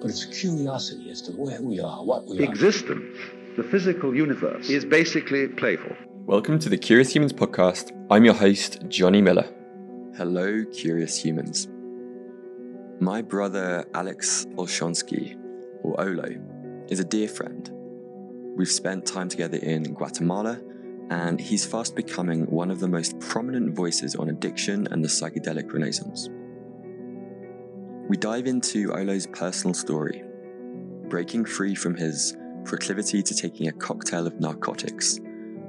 but it's a curiosity as to where we are, what we are. Existence, the physical universe, is basically playful. Welcome to the Curious Humans podcast. I'm your host, Johnny Miller. Hello, curious humans. My brother Alex Olshonsky, or Olo, is a dear friend. We've spent time together in Guatemala, and he's fast becoming one of the most prominent voices on addiction and the psychedelic renaissance. We dive into Olo's personal story, breaking free from his proclivity to taking a cocktail of narcotics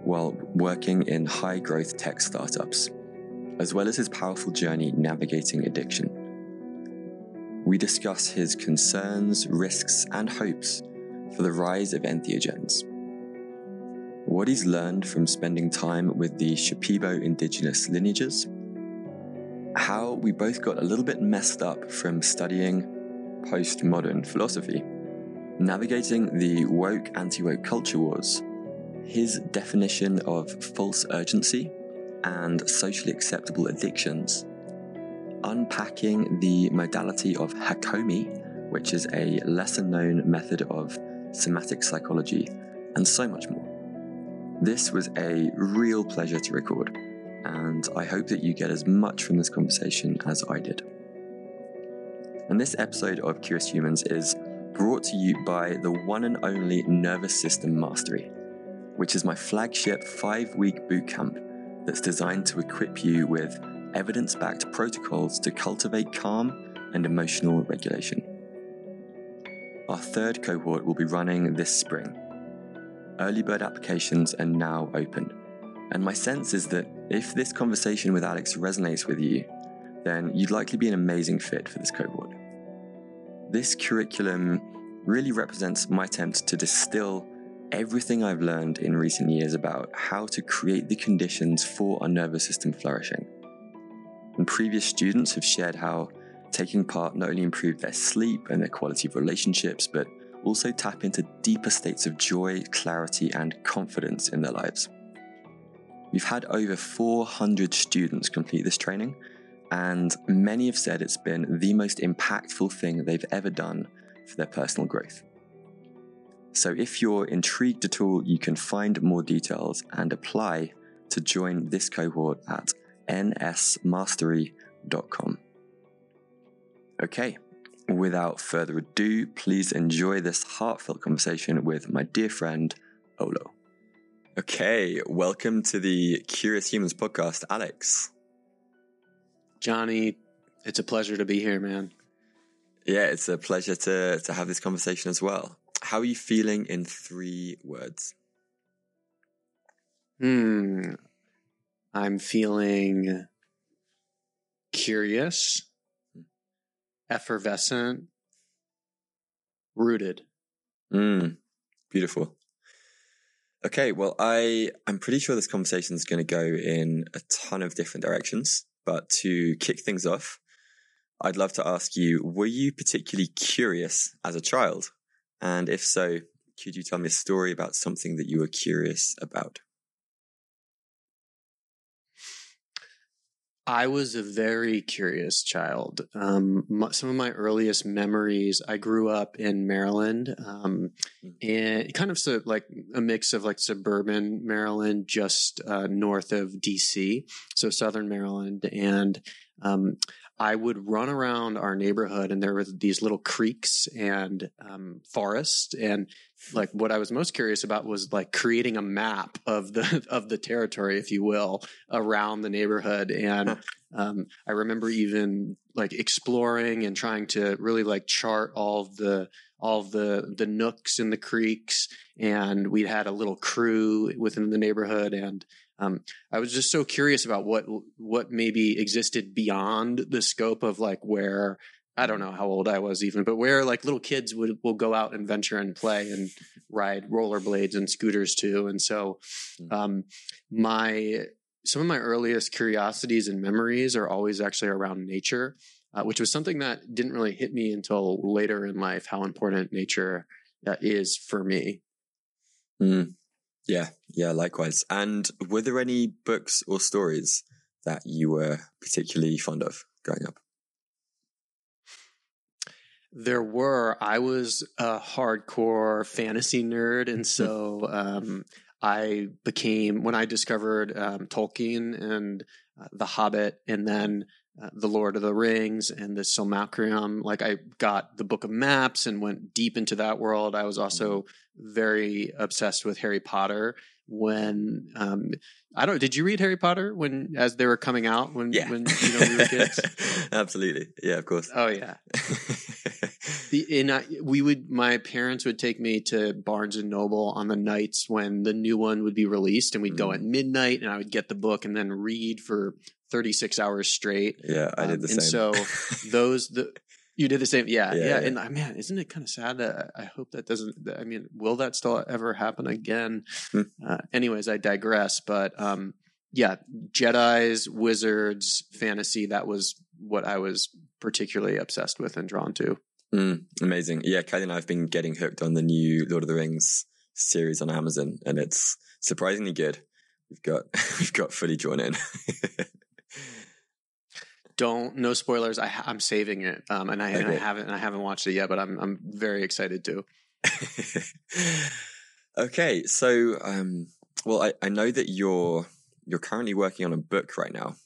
while working in high growth tech startups, as well as his powerful journey navigating addiction. We discuss his concerns, risks, and hopes for the rise of entheogens, what he's learned from spending time with the Shipibo indigenous lineages how we both got a little bit messed up from studying postmodern philosophy, navigating the woke anti woke culture wars, his definition of false urgency and socially acceptable addictions, unpacking the modality of Hakomi, which is a lesser known method of somatic psychology, and so much more. This was a real pleasure to record and I hope that you get as much from this conversation as I did. And this episode of Curious Humans is brought to you by the one and only Nervous System Mastery, which is my flagship five week bootcamp that's designed to equip you with evidence backed protocols to cultivate calm and emotional regulation. Our third cohort will be running this spring. Early bird applications are now open. And my sense is that if this conversation with Alex resonates with you, then you'd likely be an amazing fit for this cohort. This curriculum really represents my attempt to distill everything I've learned in recent years about how to create the conditions for our nervous system flourishing. And previous students have shared how taking part not only improved their sleep and their quality of relationships, but also tap into deeper states of joy, clarity, and confidence in their lives. We've had over 400 students complete this training, and many have said it's been the most impactful thing they've ever done for their personal growth. So, if you're intrigued at all, you can find more details and apply to join this cohort at nsmastery.com. Okay, without further ado, please enjoy this heartfelt conversation with my dear friend, Olo. Okay, welcome to the Curious Humans podcast, Alex. Johnny, it's a pleasure to be here, man. Yeah, it's a pleasure to to have this conversation as well. How are you feeling in three words? Hmm. I'm feeling curious, effervescent, rooted. Mm, beautiful. Okay, well, I I'm pretty sure this conversation is going to go in a ton of different directions. But to kick things off, I'd love to ask you: Were you particularly curious as a child? And if so, could you tell me a story about something that you were curious about? I was a very curious child. Um, my, some of my earliest memories, I grew up in Maryland, um, hmm. and kind of so like a mix of like suburban Maryland, just uh, north of DC, so southern Maryland, and um, I would run around our neighborhood and there were these little creeks and um, forest and like what I was most curious about was like creating a map of the of the territory, if you will, around the neighborhood. And um, I remember even like exploring and trying to really like chart all the all of the the nooks and the creeks. And we had a little crew within the neighborhood and um, I was just so curious about what what maybe existed beyond the scope of like where I don't know how old I was even, but where like little kids would will go out and venture and play and ride rollerblades and scooters too. And so, hmm. um, my some of my earliest curiosities and memories are always actually around nature, uh, which was something that didn't really hit me until later in life. How important nature uh, is for me. Mm. Yeah, yeah, likewise. And were there any books or stories that you were particularly fond of growing up? There were. I was a hardcore fantasy nerd, and so um, I became when I discovered um, Tolkien and uh, The Hobbit, and then uh, The Lord of the Rings and the Silmarillion. Like I got the Book of Maps and went deep into that world. I was also very obsessed with Harry Potter when um, I don't. Did you read Harry Potter when as they were coming out when Yeah. when you know we were kids? Absolutely. Yeah, of course. Oh yeah. The, and I, we would, my parents would take me to Barnes and Noble on the nights when the new one would be released, and we'd go Mm. at midnight, and I would get the book and then read for thirty six hours straight. yeah, I did Um, the and same. so those the you did the same, yeah, Yeah, yeah. yeah. And I man, isn't it kind of sad that I hope that doesn't? I mean, will that still ever happen again? Hmm. Uh, anyways, I digress. But um, yeah, Jedi's, wizards, fantasy. That was what I was particularly obsessed with and drawn to. Mm, amazing. Yeah, Kelly and I have been getting hooked on the new Lord of the Rings series on Amazon, and it's surprisingly good. We've got we've got fully drawn in. Don't no spoilers. I, I'm saving it, um, and I, and I haven't I haven't watched it yet, but I'm I'm very excited to. okay, so um, well, I, I know that you're you're currently working on a book right now,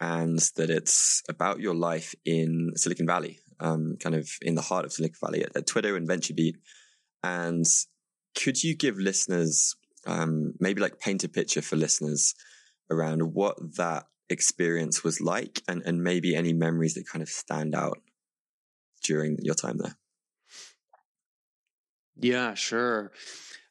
and that it's about your life in Silicon Valley, um, kind of in the heart of Silicon Valley at, at Twitter and VentureBeat. And could you give listeners um, maybe like paint a picture for listeners around what that experience was like, and and maybe any memories that kind of stand out during your time there? Yeah, sure.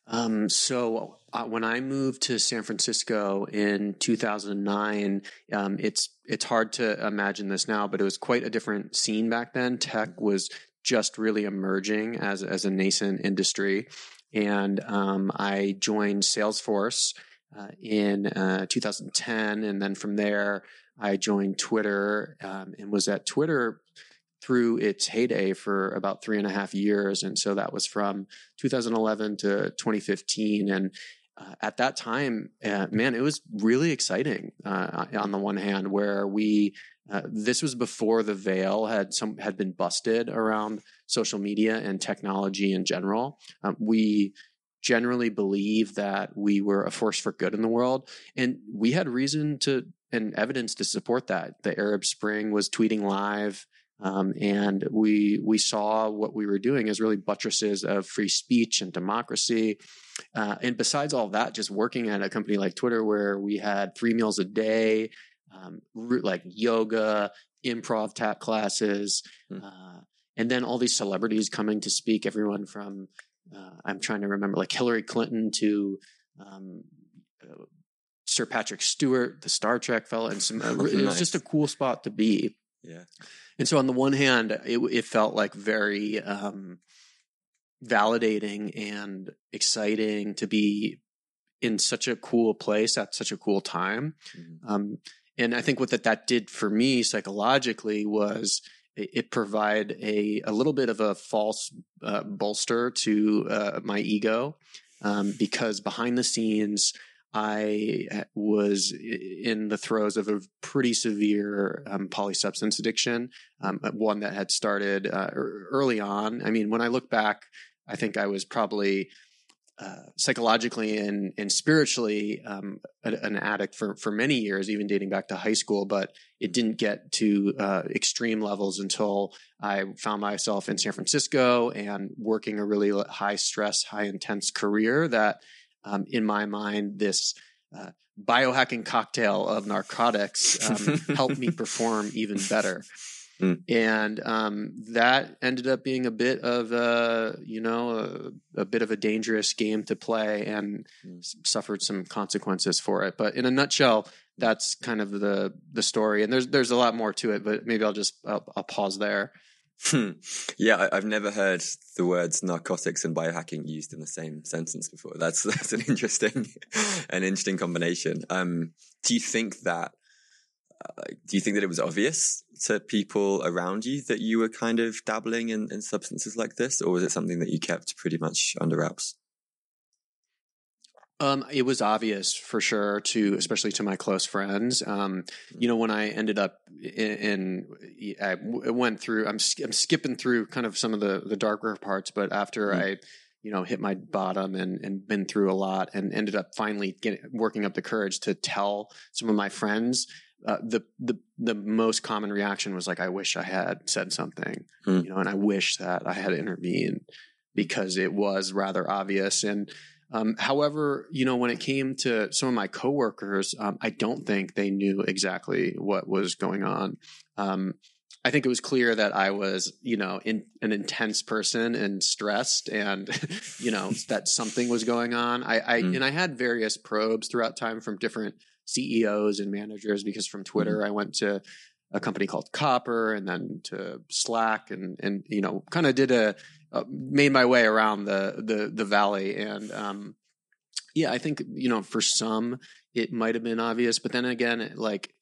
Um, so uh, when I moved to San Francisco in 2009, um, it's it's hard to imagine this now, but it was quite a different scene back then. Tech was just really emerging as as a nascent industry, and um, I joined Salesforce uh, in uh, 2010, and then from there I joined Twitter um, and was at Twitter through its heyday for about three and a half years. And so that was from 2011 to 2015. And uh, at that time, uh, man, it was really exciting. Uh, on the one hand, where we uh, this was before the veil had some had been busted around social media and technology in general. Um, we generally believe that we were a force for good in the world, and we had reason to and evidence to support that. The Arab Spring was tweeting live. Um, and we we saw what we were doing as really buttresses of free speech and democracy. Uh, and besides all that, just working at a company like Twitter, where we had three meals a day, um, like yoga, improv tap classes, Hmm. uh, and then all these celebrities coming to speak. Everyone from uh, I'm trying to remember, like Hillary Clinton to um, uh, Sir Patrick Stewart, the Star Trek fellow, and some. Uh, It was just a cool spot to be. Yeah. And so, on the one hand, it, it felt like very um, validating and exciting to be in such a cool place at such a cool time. Mhm. Um, and I think what that, that did for me psychologically was it, provide a, a little bit of a false uh, bolster to uh, my ego um, because behind the scenes, I uh, was in the throes of a pretty severe um, polysubstance addiction, um, one that had started uh, early on. I mean, when I look back, I think I was probably uh, psychologically and, and spiritually um, a- an addict for, for many years, even dating back to high school, but it didn't get to uh, extreme levels until I found myself in San Francisco and working a really high stress, high intense career that um, in my mind, this uh, biohacking cocktail of narcotics um, helped me perform even better. Mm. And um, that ended up being a bit of a, you know, a, a bit of a dangerous game to play, and Mm. suffered some consequences for it. But in a nutshell, that's kind of the the story. And there's there's a lot more to it, but maybe I'll just I'll, I'll pause there. Hmm. yeah, I, I've never heard the words narcotics and biohacking used in the same sentence before. That's that's an interesting, an interesting combination. Um, do you think that? Uh, do you think that it was obvious to people around you that you were kind of dabbling in, in substances like this, or was it something that you kept pretty much under wraps? Um, it was obvious for sure to, especially to my close friends. Um, you know, when I ended up in, in I went through. I'm I'm skipping through kind of some of the the darker parts, but after mm. I, you know, hit my bottom and and been through a lot, and ended up finally getting working up the courage to tell some of my friends. Uh, the the the most common reaction was like, "I wish I had said something," mm. you know, and I wish that I had intervened because it was rather obvious and um, however, you know, when it came to some of my coworkers, um, I don't think they knew exactly what was going on. Um, I think it was clear that I was, you know, in, an intense person and stressed, and you know that something was going on. I, I mm. and I had various probes throughout time from different CEOs and managers because from Twitter mm. I went to a company called Copper and then to Slack and and you know kind of did a uh, made my way around the the the valley. And um, yeah i think you know for some it might have been obvious but then again like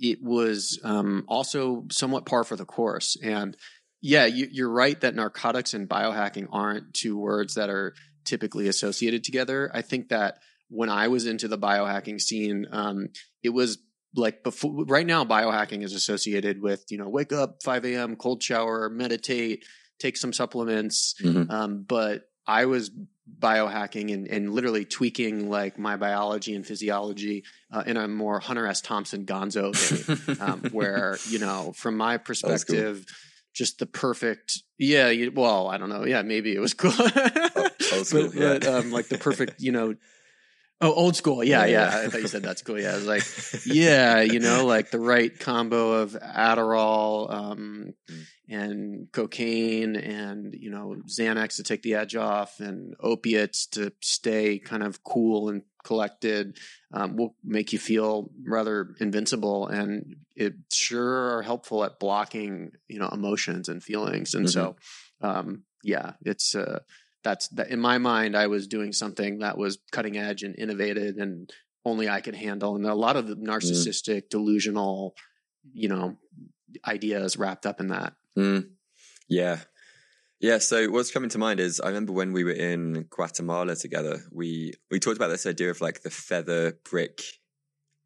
it was um, also somewhat par for the course. And yeah you, are right that narcotics and biohacking aren't two words that are typically associated together. I think that when i was into the biohacking scene um, it was like before right now biohacking is associated with you know wake up 5 a.m cold shower meditate take some supplements. Mm-hmm. Um, but I was biohacking and, and literally tweaking like my biology and physiology uh, in a more Hunter S. Thompson Gonzo way, um, where you know, from my perspective, cool. just the perfect. Yeah, you, well, I don't know. Yeah, maybe it was cool, oh, but, yeah. but um, like the perfect, you know, Oh, old school. Yeah, yeah, yeah. I thought you said that's cool. Yeah, I was like, yeah, you know, like the right combo of Adderall um, mm. and cocaine and, you know, Xanax to take the edge off and opiates to stay kind of cool and collected um, will make you feel rather invincible. And it sure are helpful at blocking, you know, emotions and feelings. And mm-hmm. so, um, yeah, it's, uh, that's that in my mind i was doing something that was cutting edge and innovative and only i could handle and a lot of the mm. narcissistic mm. delusional you know ideas wrapped up in that mm. yeah yeah so what's coming to mind is i remember when we were in guatemala together we we talked about this idea of like the feather brick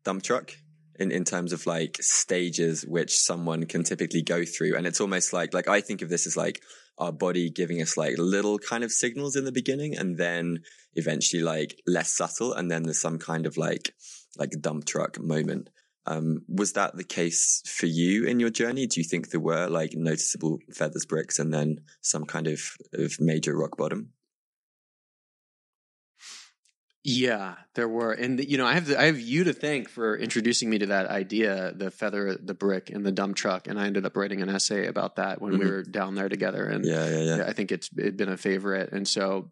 dump truck in, in terms of like stages which someone can typically go through. And it's almost like like i think of this as like our body giving us like little kind of signals in the beginning and then eventually like less subtle. And then there's some kind of like like dump truck moment. Um, was that the case for you in your journey? Do you think there were like noticeable feathers bricks and then some kind of, of major rock bottom yeah, there were, and you know, I have the, I have you to thank for introducing me to that idea, the feather, the brick, and the dump truck. And I ended up writing an essay about that when mm-hmm. we were down there together. And yeah, yeah, yeah. I think it's it been a favorite. And so,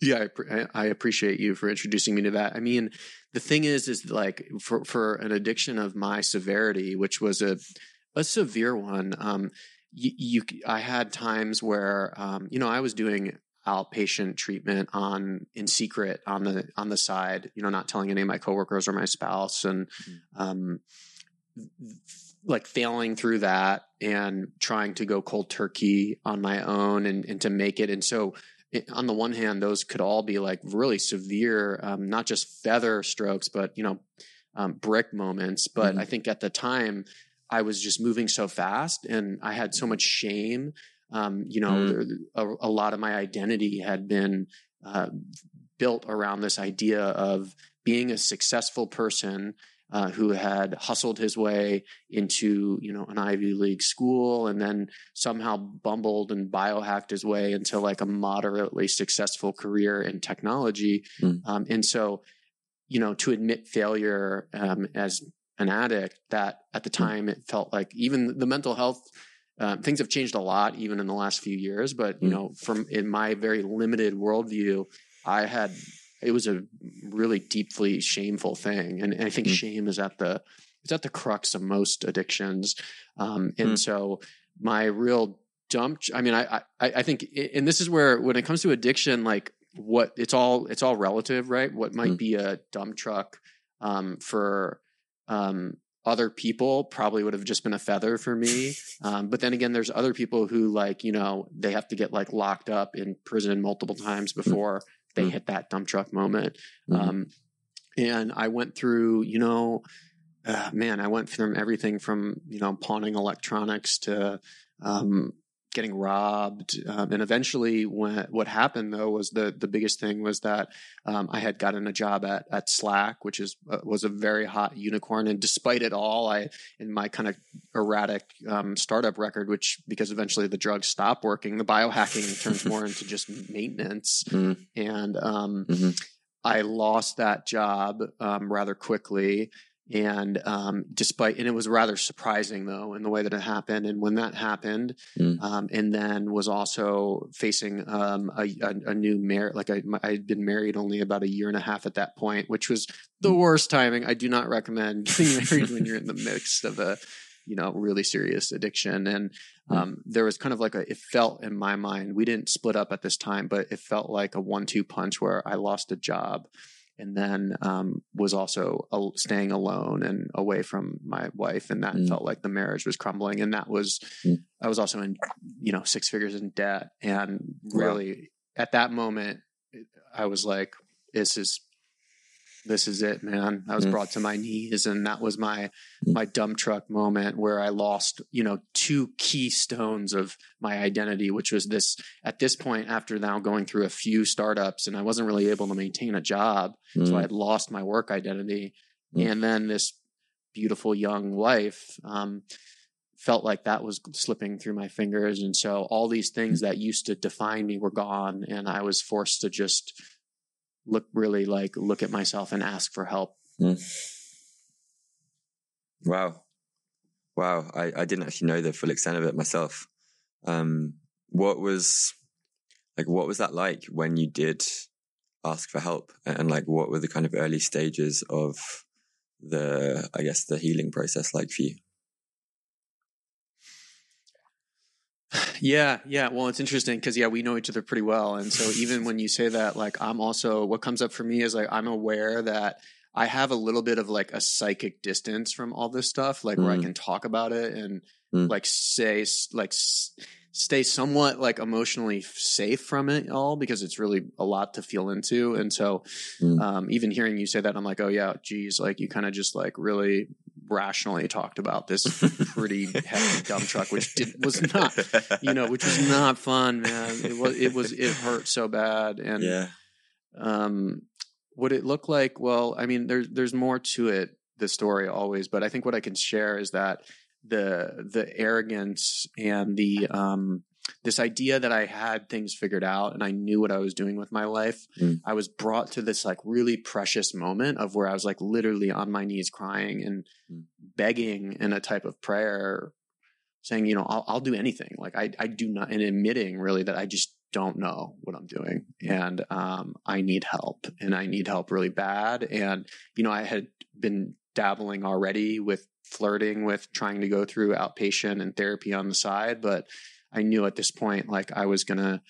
yeah, I, I appreciate you for introducing me to that. I mean, the thing is, is like for for an addiction of my severity, which was a a severe one. Um, you, you I had times where, um, you know, I was doing outpatient treatment on in secret on the on the side you know not telling any of my coworkers or my spouse and mm-hmm. um like failing through that and trying to go cold turkey on my own and, and to make it and so it, on the one hand those could all be like really severe um, not just feather strokes but you know um, brick moments but mm-hmm. i think at the time i was just moving so fast and i had so much shame um, you know, mm. a, a, lot of my identity had been uh, built around this idea of being a successful person uh, who had hustled his way into you know an Ivy League school and then somehow bumbled and biohacked his way into like a moderately successful career in technology. Mm. Um, and so, you know, to admit failure um, as an addict, that at the mm. time it felt like even the mental health um, things have changed a lot even in the last few years but you mm. know from in my very limited worldview i had it was a really deeply shameful thing and, and i think mm. shame is at the it's at the crux of most addictions um, and mm. so my real dump i mean I, I i think and this is where when it comes to addiction like what it's all it's all relative right what might mm. be a dump truck um, for um, other people probably would have just been a feather for me. Um, but then again, there's other people who like, you know, they have to get like locked up in prison multiple times mm. before they Mm. hit that dump truck moment. Mhm. Um, and I went through, you know, uh, man, I went from everything from you know pawning electronics to um, getting robbed, um, and eventually, when what happened though was the the biggest thing was that um, I had gotten a job at at Slack, which is uh, was a very hot unicorn, and despite it all, I in my kind of erratic um, startup record, which because eventually the drugs stop working, the biohacking turns more into just maintenance, Mm. and um, Mhm. I lost that job um, rather quickly. And um, despite, and it was rather surprising though in the way that it happened. And when that happened, Mm. um, and then was also facing um, a, a, a new marriage, like I, I had been married only about a year and a half at that point, which was the Mm. worst timing. I do not recommend getting married when you're in the midst of a, you know, really serious addiction. And Mm. um, there was kind of like a, it felt in my mind, we didn't split up at this time, but it felt like a one two punch where I lost a job and then um, was also uh, staying alone and away from my wife. And that Mm. felt like the marriage was crumbling. And that was, Mm. I was also in, you know, six figures in debt. And Wow. really at that moment, I was like, this is, this is it, man. I was Mm. brought to my knees, and that was my Mm. my dump truck moment where I lost, you know, two keystones of my identity, which was this. At this point, after now going through a few startups, and I wasn't really able to maintain a job, so I Mm. had lost my work identity, Mm. and then this beautiful young wife. Um, felt like that was slipping through my fingers and so all these things that used to define me were gone and i was forced to just look really like look at myself and ask for help Wow. Wow. I, I didn't actually know the full extent of it myself. Um, what was like, what was that like when you did ask for help and, and like, what were the kind of early stages of the, I guess, the healing process like for you? Yeah, yeah. Well, it's interesting because yeah, we know each other pretty well, and so even when you say that, like, I'm also what comes up for me is like I'm aware that I have a little bit of like a psychic distance from all this stuff, like where I Mm. can talk about it and Mm. like say like stay somewhat like emotionally safe from it all because it's really a lot to feel into, and so Mm. um, even hearing you say that, I'm like, oh yeah, geez, like you kind of just like really rationally talked about this pretty heavy dump truck, which did was not you know, which was not fun, man. It was, it was, it hurt so bad. And, yeah. um, what it looked like, well, I mean, there's, there's more to it, the story always, but I think what I can share is that the, the arrogance and the, um, this idea that I had things figured out and I knew what I was doing with my life, Mm. I was brought to this like really precious moment of where I was like literally on my knees crying and Mm. begging in a type of prayer saying, you know, I'll, I'll do anything. Like I, I do not, and admitting really that I just don't know what I'm doing, and um, I need help, and I need help really bad. And you know, I had been dabbling already with flirting with trying to go through outpatient and therapy on the side, but I knew at this point, like I was gonna,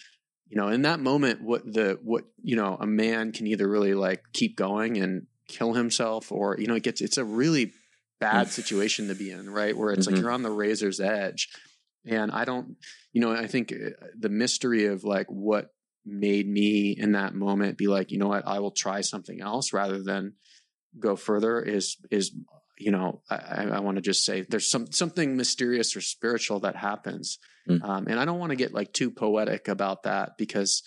you know, in that moment, what the what you know, a man can either really like keep going and kill himself, or you know, it gets it's a really bad situation to be in, right? Where it's Mhm. like you're on the razor's edge. And I don't, you know, I think uh, the mystery of like what made me in that moment be like, you know what, I will try something else rather than go further is, is, you know, I, I, want to just say there's some, something mysterious or spiritual that happens. Mm. Um, and I don't want to get like too poetic about that because,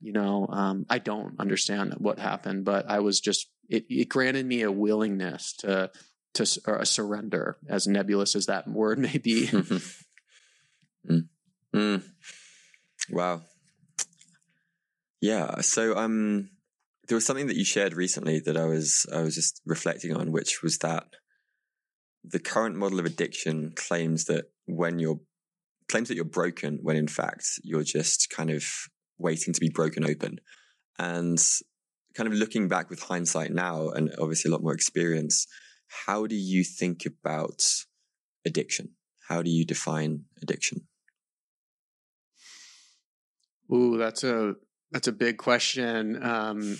you know, um, I don't understand what happened, but I was just, it, it granted me a willingness to, to or a surrender, as nebulous as that word may be. mm. Mm. Wow. Yeah. So, um, there was something that you shared recently that I was I was just reflecting on, which was that the current model of addiction claims that when you're claims that you're broken, when in fact you're just kind of waiting to be broken open, and kind of looking back with hindsight now, and obviously a lot more experience. How do you think about addiction? How do you define addiction? Ooh, that's a that's a big question. Um,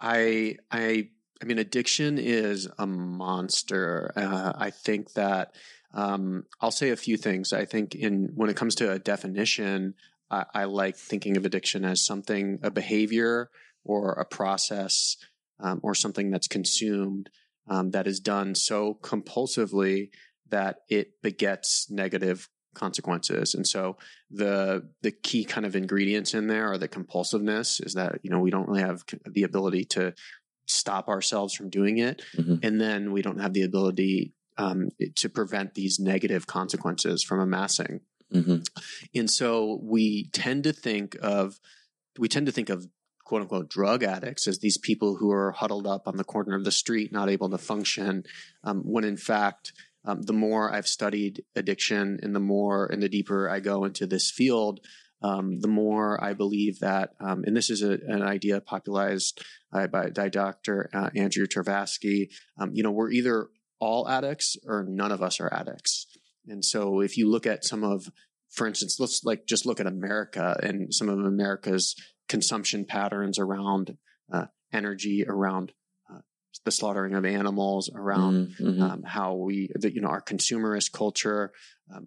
I I I mean, addiction is a monster. Uh, I think that um, I'll say a few things. I think in when it comes to a definition, I, I like thinking of addiction as something a behavior or a process um, or something that's consumed um, that is done so compulsively that it begets negative consequences. And so the the key kind of ingredients in there are the compulsiveness is that you know we don't really have the ability to stop ourselves from doing it, Mm-hmm. and then we don't have the ability um, to prevent these negative consequences from amassing. hmm And so we tend to think of we tend to think of quote unquote drug addicts as these people who are huddled up on the corner of the street, not able to function, um, when in fact, um, the more I've studied addiction and the more and the deeper I go into this field, um, the more I believe that, um, and this is a, an idea popularized uh, by, by Dr. Uh, Andrew Tatarsky, um, you know, we're either all addicts or none of us are addicts. And so if you look at some of, for instance, let's like just look at America and some of America's consumption patterns around uh, energy, around uh, the slaughtering of animals, around Mhm. um, how we, the, you know, our consumerist culture. Um,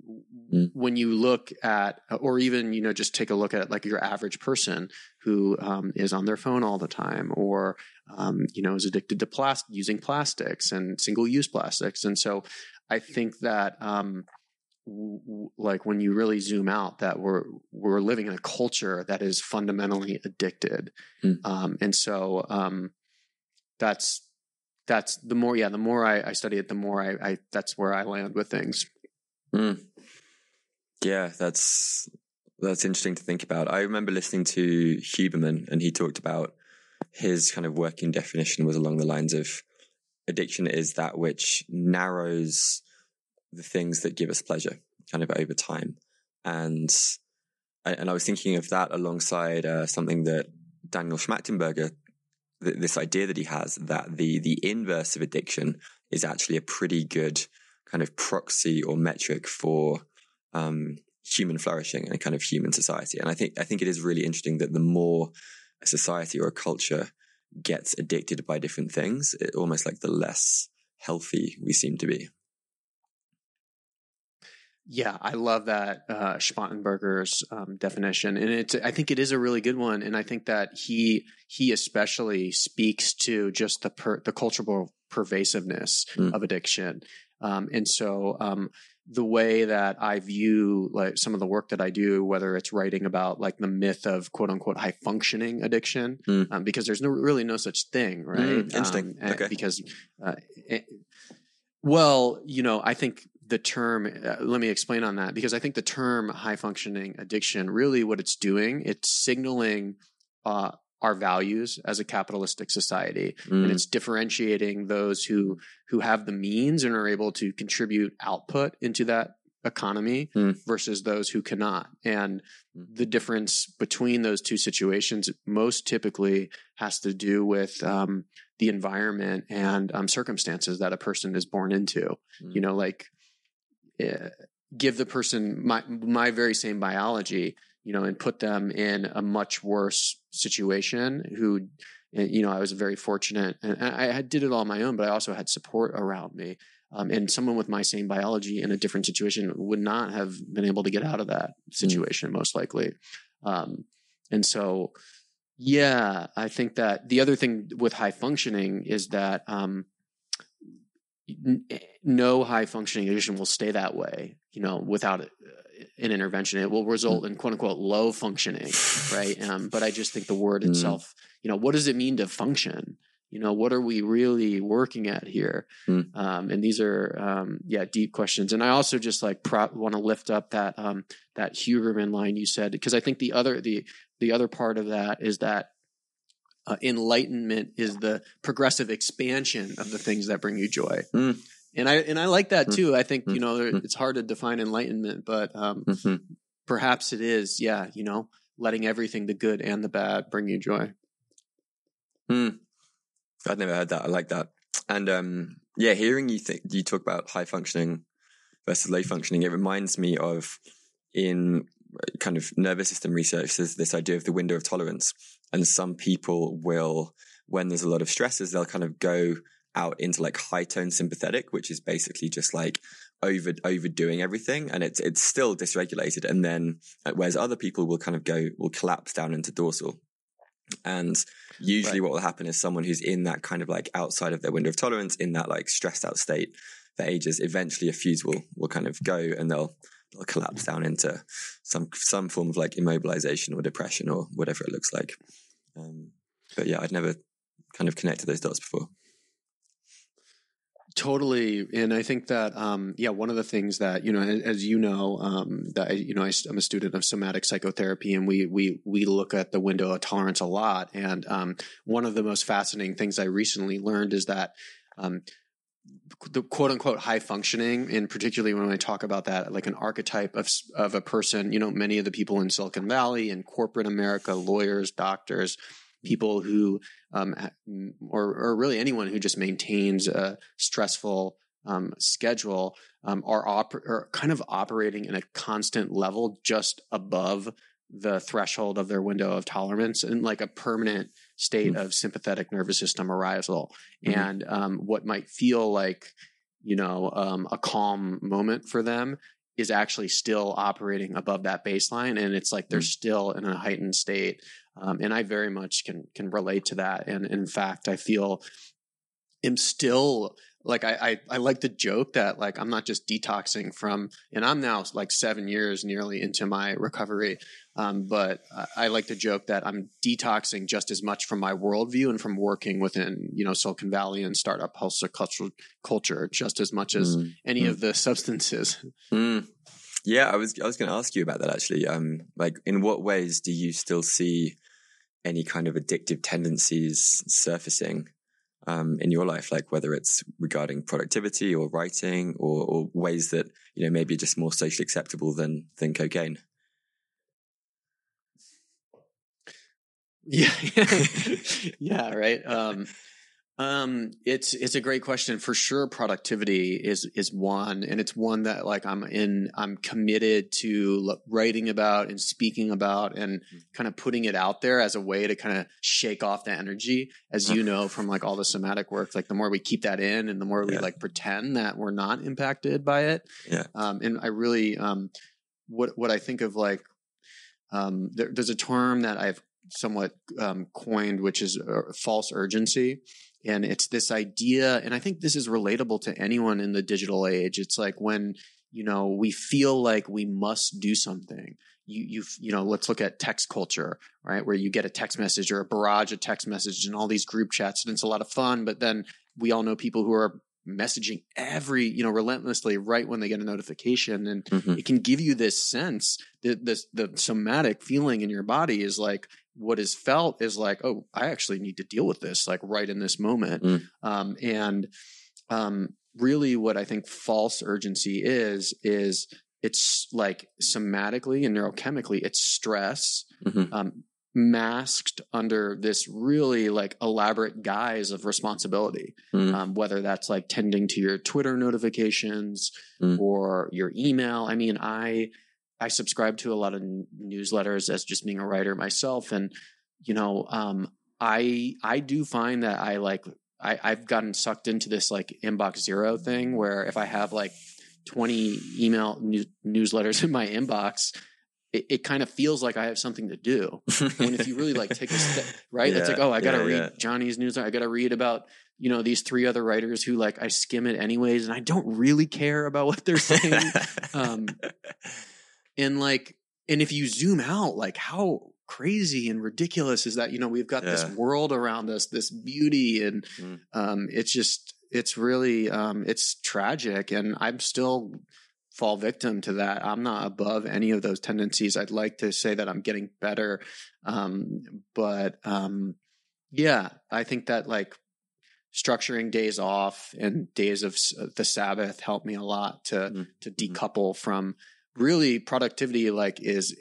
Mm. When you look at, or even you know, just take a look at like your average person who um, is on their phone all the time, or um, you know, is addicted to plastic, using plastics and single-use plastics, and so I think that. Um, like when you really zoom out that we're we're living in a culture that is fundamentally addicted Mm. um, and so um, that's that's the more yeah the more I, I study it the more I, I that's where I land with things Mm. Yeah, that's that's interesting to think about. I remember listening to Huberman, and he talked about his kind of working definition was along the lines of addiction is that which narrows the things that give us pleasure, kind of over time. And and I was thinking of that alongside uh, something that Daniel Schmachtenberger, th- this idea that he has that the the inverse of addiction is actually a pretty good kind of proxy or metric for um, human flourishing and kind of human society. And I think I think it is really interesting that the more a society or a culture gets addicted by different things, it, almost like the less healthy we seem to be. yeah I love that uh, um, definition and it's I think it is a really good one and I think that he he especially speaks to just the per, the cultural pervasiveness Mm. of addiction um, and so um, the way that I view like some of the work that I do, whether it's writing about like the myth of quote unquote high functioning addiction, Mm. um, because there's no really no such thing, right? Mm, interesting. Okay. Because, uh, it, well, you know, I think the term. Uh, let me explain on that because I think the term high functioning addiction really what it's doing, it's signaling. Uh, our values as a capitalistic society Mm, and it's differentiating those who who have the means and are able to contribute output into that economy Mm. versus those who cannot and Mm. the difference between those two situations most typically has to do with um, the environment and um, circumstances that a person is born into Mm. you know like uh, give the person my my very same biology you know and put them in a much worse situation who you know i was very fortunate and i, did it all on my own but i also had support around me. Um, and someone with my same biology in a different situation would not have been able to get out of that situation most likely. Um, and so yeah i think that the other thing with high functioning is that um, n- no high functioning addiction will stay that way you know without uh, an intervention it will result in quote unquote low functioning right um, but i just think the word Mm. itself you know what does it mean to function you know what are we really working at here Mm. um, and these are um, yeah deep questions and i also just like pro- want to lift up that um, that huberman line you said because i think the other the the other part of that is that uh, enlightenment is the progressive expansion of the things that bring you joy Mm. And i and i like that Mm. too i think you know Mm. it's hard to define enlightenment but um, Mhm. perhaps it is yeah you know letting everything the good and the bad bring you joy Mm. I'd never heard that. I like that. And um, yeah, hearing you think you talk about high functioning versus low functioning, it reminds me of in uh, kind of nervous system research. There's this idea of the window of tolerance, and some people will, when there's a lot of stresses, they'll kind of go out into like high tone sympathetic, which is basically just like over overdoing everything, and it's it's still dysregulated. And then whereas other people will kind of go will collapse down into dorsal. And usually, right. what will happen is someone who's in that kind of like outside of their window of tolerance, in that like stressed out state for ages, eventually a fuse will will kind of go and they'll they'll collapse down into some some form of like immobilization or depression or whatever it looks like. Um, but yeah, I'd never kind of connected those dots before. Totally, and I think that um, yeah, one of the things that you know, as, as you know, um, that you know, I, am a student of somatic psychotherapy, and we we we look at the window of tolerance a lot. And um, one of the most fascinating things I recently learned is that um, the quote unquote high functioning, and particularly when I talk about that, like an archetype of of a person, you know, many of the people in Silicon Valley and corporate America, lawyers, doctors, people who, um, or, or really anyone who just maintains a stressful um, schedule, um, are, oper- are kind of operating in a constant level just above the threshold of their window of tolerance and like a permanent state mm-hmm. of sympathetic nervous system arousal. Mm-hmm. And um, what might feel like, you know, um, a calm moment for them is actually still operating above that baseline and it's like they're mm-hmm. still in a heightened state um, and I very much can can relate to that. And in fact, I feel am still like I, I, I like the joke that like I'm not just detoxing from, and I'm now like seven years nearly into my recovery. Um, but I, I like to joke that I'm detoxing just as much from my worldview and from working within you know Silicon Valley and startup hustle culture, culture just as much as mm. any mm. of the substances. Mm. Yeah, I was I was going to ask you about that actually. Um, like, in what ways do you still see any kind of addictive tendencies surfacing um, in your life? Like whether it's regarding productivity or writing, or, or ways that you know maybe just more socially acceptable than than cocaine. Yeah, yeah, right. Um, um, it's it's a great question for sure. Productivity is is one, and it's one that like I'm in. I'm committed to writing about and speaking about, and mm-hmm. kind of putting it out there as a way to kind of shake off the energy. As you know from like all the somatic work, like the more we keep that in, and the more we yeah. like pretend that we're not impacted by it. Yeah. Um, and I really um, what what I think of like um, there, there's a term that I've somewhat um, coined, which is uh, false urgency. And it's this idea and i think this is relatable to anyone in the digital age. It's like when you know we feel like we must do something. You you you know let's look at text culture right? Where you get a text message or a barrage of text messages and all these group chats and it's a lot of fun but then we all know people who are messaging every you know relentlessly right when they get a notification and mm-hmm. it can give you this sense that this the somatic feeling in your body is like what is felt is like, oh, I actually need to deal with this, like right in this moment. Mm. Um, and um, really, what I think false urgency is, is it's like somatically and neurochemically, it's stress. Mm-hmm. Um, masked under this really like elaborate guise of responsibility mm. um, whether that's like tending to your twitter notifications mm. or your email i mean i I subscribe to a lot of newsletters as just being a writer myself, and you know, um, I I do find that I like I, I've gotten sucked into this like inbox zero thing where if I have like 20 email news, newsletters in my inbox, it, it, kind of feels like I have something to do. when if you really like take a step, right? Yeah, it's like, oh, I got to yeah, read yeah. Johnny's newsletter. I got to read about, you know, these three other writers who like I skim it anyways. And I don't really care about what they're saying. um, and like and if you zoom out like how crazy and ridiculous is that you know we've got this world around us this beauty and mm. um, it's just it's really um, it's tragic and i'm still fall victim to that i'm not above any of those tendencies i'd like to say that i'm getting better um, but um, yeah i think that like structuring days off and days of the sabbath helped me a lot to mm. to mm-hmm. decouple from really productivity like is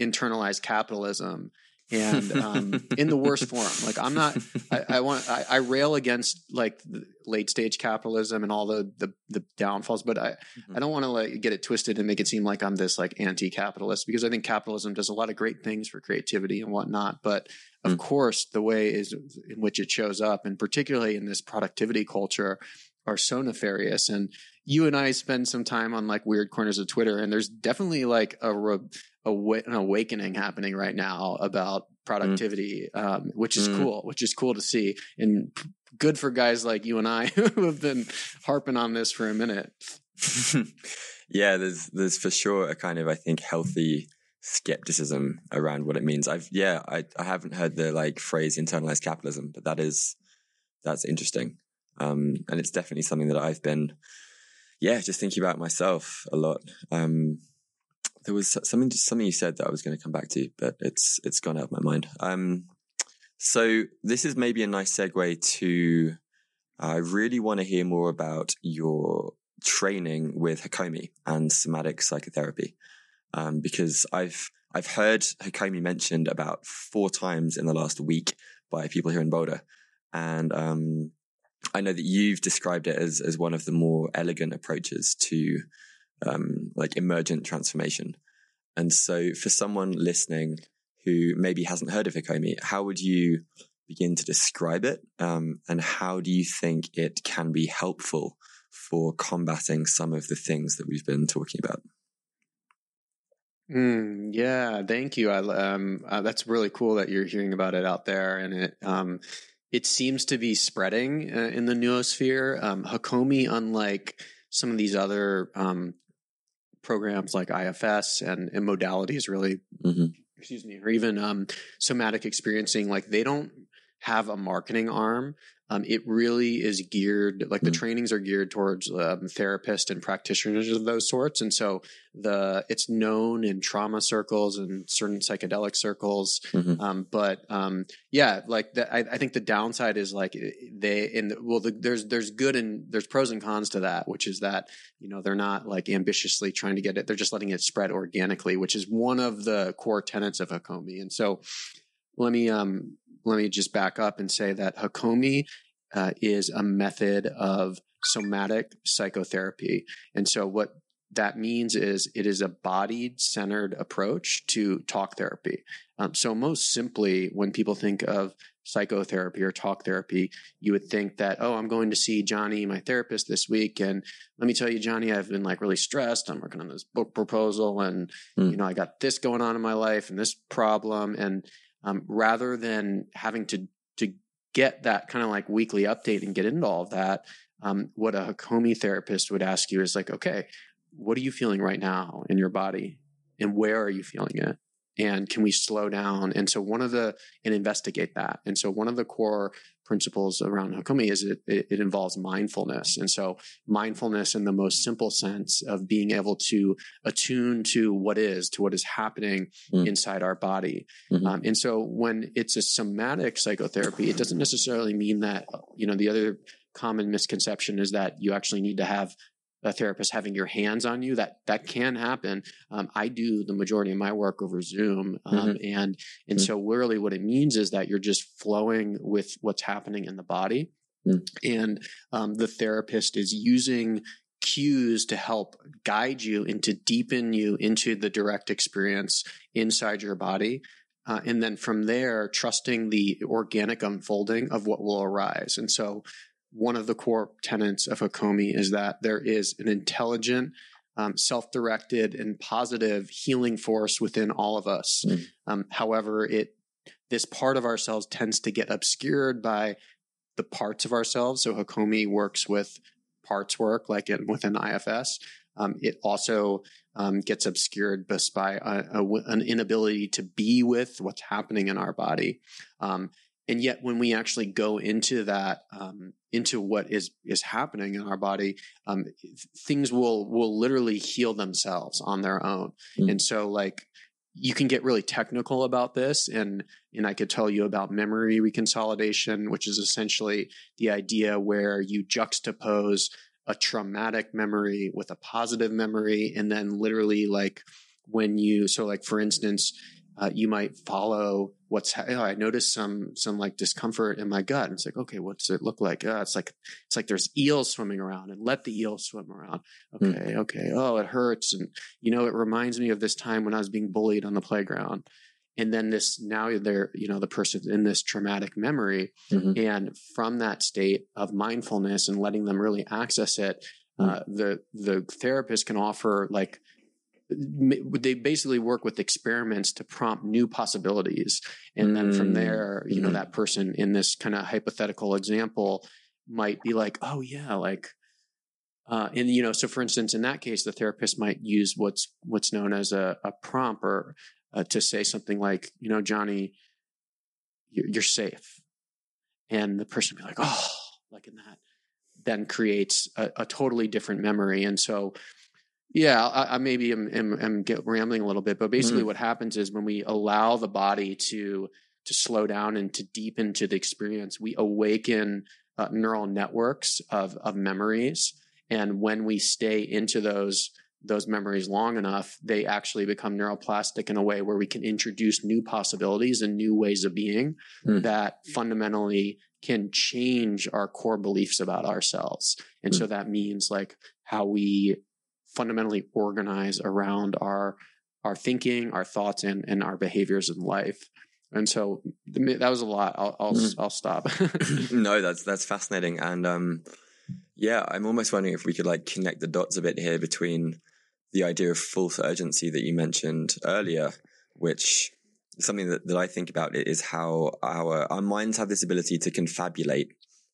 internalized capitalism and um, in the worst form. Like I'm not, I, I want, I, I, rail against like late stage capitalism and all the the, the downfalls, but I mm-hmm. I don't want to like get it twisted and make it seem like I'm this like anti capitalist because I think capitalism does a lot of great things for creativity and whatnot. But of mm-hmm. course, the way is in which it shows up, and particularly in this productivity culture, are so nefarious. And you and I spend some time on like weird corners of Twitter, and there's definitely like a, an awakening happening right now about productivity, um, which is Mm. cool, which is cool to see, and good for guys like you and I who have been harping on this for a minute. yeah, there's there's for sure a kind of I think healthy skepticism around what it means. I've yeah, I I haven't heard the like phrase internalized capitalism, but that is that's interesting. Um and it's definitely something that I've been yeah, just thinking about myself a lot. Um there was something something you said that I was going to come back to, but it's it's gone out of my mind. Um so this is maybe a nice segue to I really want to hear more about your training with Hakomi and somatic psychotherapy, um, because I've I've heard Hakomi mentioned about four times in the last week by people here in Boulder, and um, I know that you've described it as as one of the more elegant approaches to um, like emergent transformation. And so, for someone listening who maybe hasn't heard of Hakomi, how would you begin to describe it? Um, and how do you think it can be helpful for combating some of the things that we've been talking about? Mm, yeah, thank you. I, um, uh, that's really cool that you're hearing about it out there, and it um, it seems to be spreading uh, in the noosphere. Um, Hakomi, unlike some of these other um, programs like IFS and, and modalities, really, hmm excuse me, or even um, somatic experiencing, like they don't have a marketing arm. Um, it really is geared, like the Mm. trainings are geared towards um, therapists and practitioners of those sorts, and so the it's known in trauma circles and certain psychedelic circles. hmm Um, but um, yeah, like the, I, I think the downside is like they in the, well, the, there's there's good and there's pros and cons to that, which is that you know they're not like ambitiously trying to get it; they're just letting it spread organically, which is one of the core tenets of Hakomi. And so, let me um let me just back up and say that Hakomi uh, is a method of somatic psychotherapy, and so what that means is it is a body centered approach to talk therapy. Um, so, most simply, when people think of psychotherapy or talk therapy, you would think that, oh, I'm going to see Johnny, my therapist, this week. And let me tell you, Johnny, I've been like really stressed. I'm working on this book proposal and, Mm. you know, I got this going on in my life and this problem. And um, rather than having to, to get that kind of like weekly update and get into all of that, um, what a Hakomi therapist would ask you is like, okay, what are you feeling right now in your body? And where are you feeling it and can we slow down and so one of the and investigate that and so one of the core principles around hakomi is it, it, involves mindfulness and so mindfulness in the most simple sense of being able to attune to what is to what is happening Mm. inside our body Mhm. um, and so when it's a somatic psychotherapy it doesn't necessarily mean that you know the other common misconception is that you actually need to have a therapist having your hands on you that that can happen um, i do the majority of my work over zoom um, and and Mhm. so really what it means is that you're just flowing with what's happening in the body Mm. and um, the therapist is using cues to help guide you and to deepen you into the direct experience inside your body uh, and then from there trusting the organic unfolding of what will arise and so one of the core tenets of Hakomi is that there is an intelligent, um, self-directed, and positive healing force within all of us. Mm. Um, however, it this part of ourselves tends to get obscured by the parts of ourselves. So Hakomi works with parts work, like in, within IFS. Um, it also um, gets obscured just by a, a, an inability to be with what's happening in our body. Um, and yet when we actually go into that um, into what is is happening in our body um, things will will literally heal themselves on their own Mm. and so like you can get really technical about this and and i could tell you about memory reconsolidation which is essentially the idea where you juxtapose a traumatic memory with a positive memory and then literally like when you so like for instance uh, you might follow what's ha- oh, I noticed some some like discomfort in my gut. And it's like, okay, what's it look like? Uh, it's like it's like there's eels swimming around, and let the eels swim around. Okay, okay. Oh, it hurts, and you know, it reminds me of this time when I was being bullied on the playground. And then this now they're you know the person's in this traumatic memory, Mhm. and from that state of mindfulness and letting them really access it, uh, the the therapist can offer like they basically work with experiments to prompt new possibilities and then from Mm. there you know Mhm. that person in this kind of hypothetical example might be like oh yeah like uh, and you know so for instance in that case the therapist might use what's what's known as a, a prompt or uh, to say something like you know johnny you're, you're safe and the person would be like oh like in that then creates a, a totally different memory and so yeah, I, I maybe am, am, am get rambling a little bit, but basically, Mhm. what happens is when we allow the body to to slow down and to deepen to the experience, we awaken uh, neural networks of of memories, and when we stay into those those memories long enough, they actually become neuroplastic in a way where we can introduce new possibilities and new ways of being Mm. that fundamentally can change our core beliefs about ourselves. And so that means like how we fundamentally organize around our our thinking, our thoughts, and and our behaviors in life. And so that was a lot. I'll I'll, Mm. I'll stop. no, that's that's fascinating, and um, yeah, I'm almost wondering if we could like connect the dots a bit here between the idea of false urgency that you mentioned earlier, which something that, that I think about is how our our minds have this ability to confabulate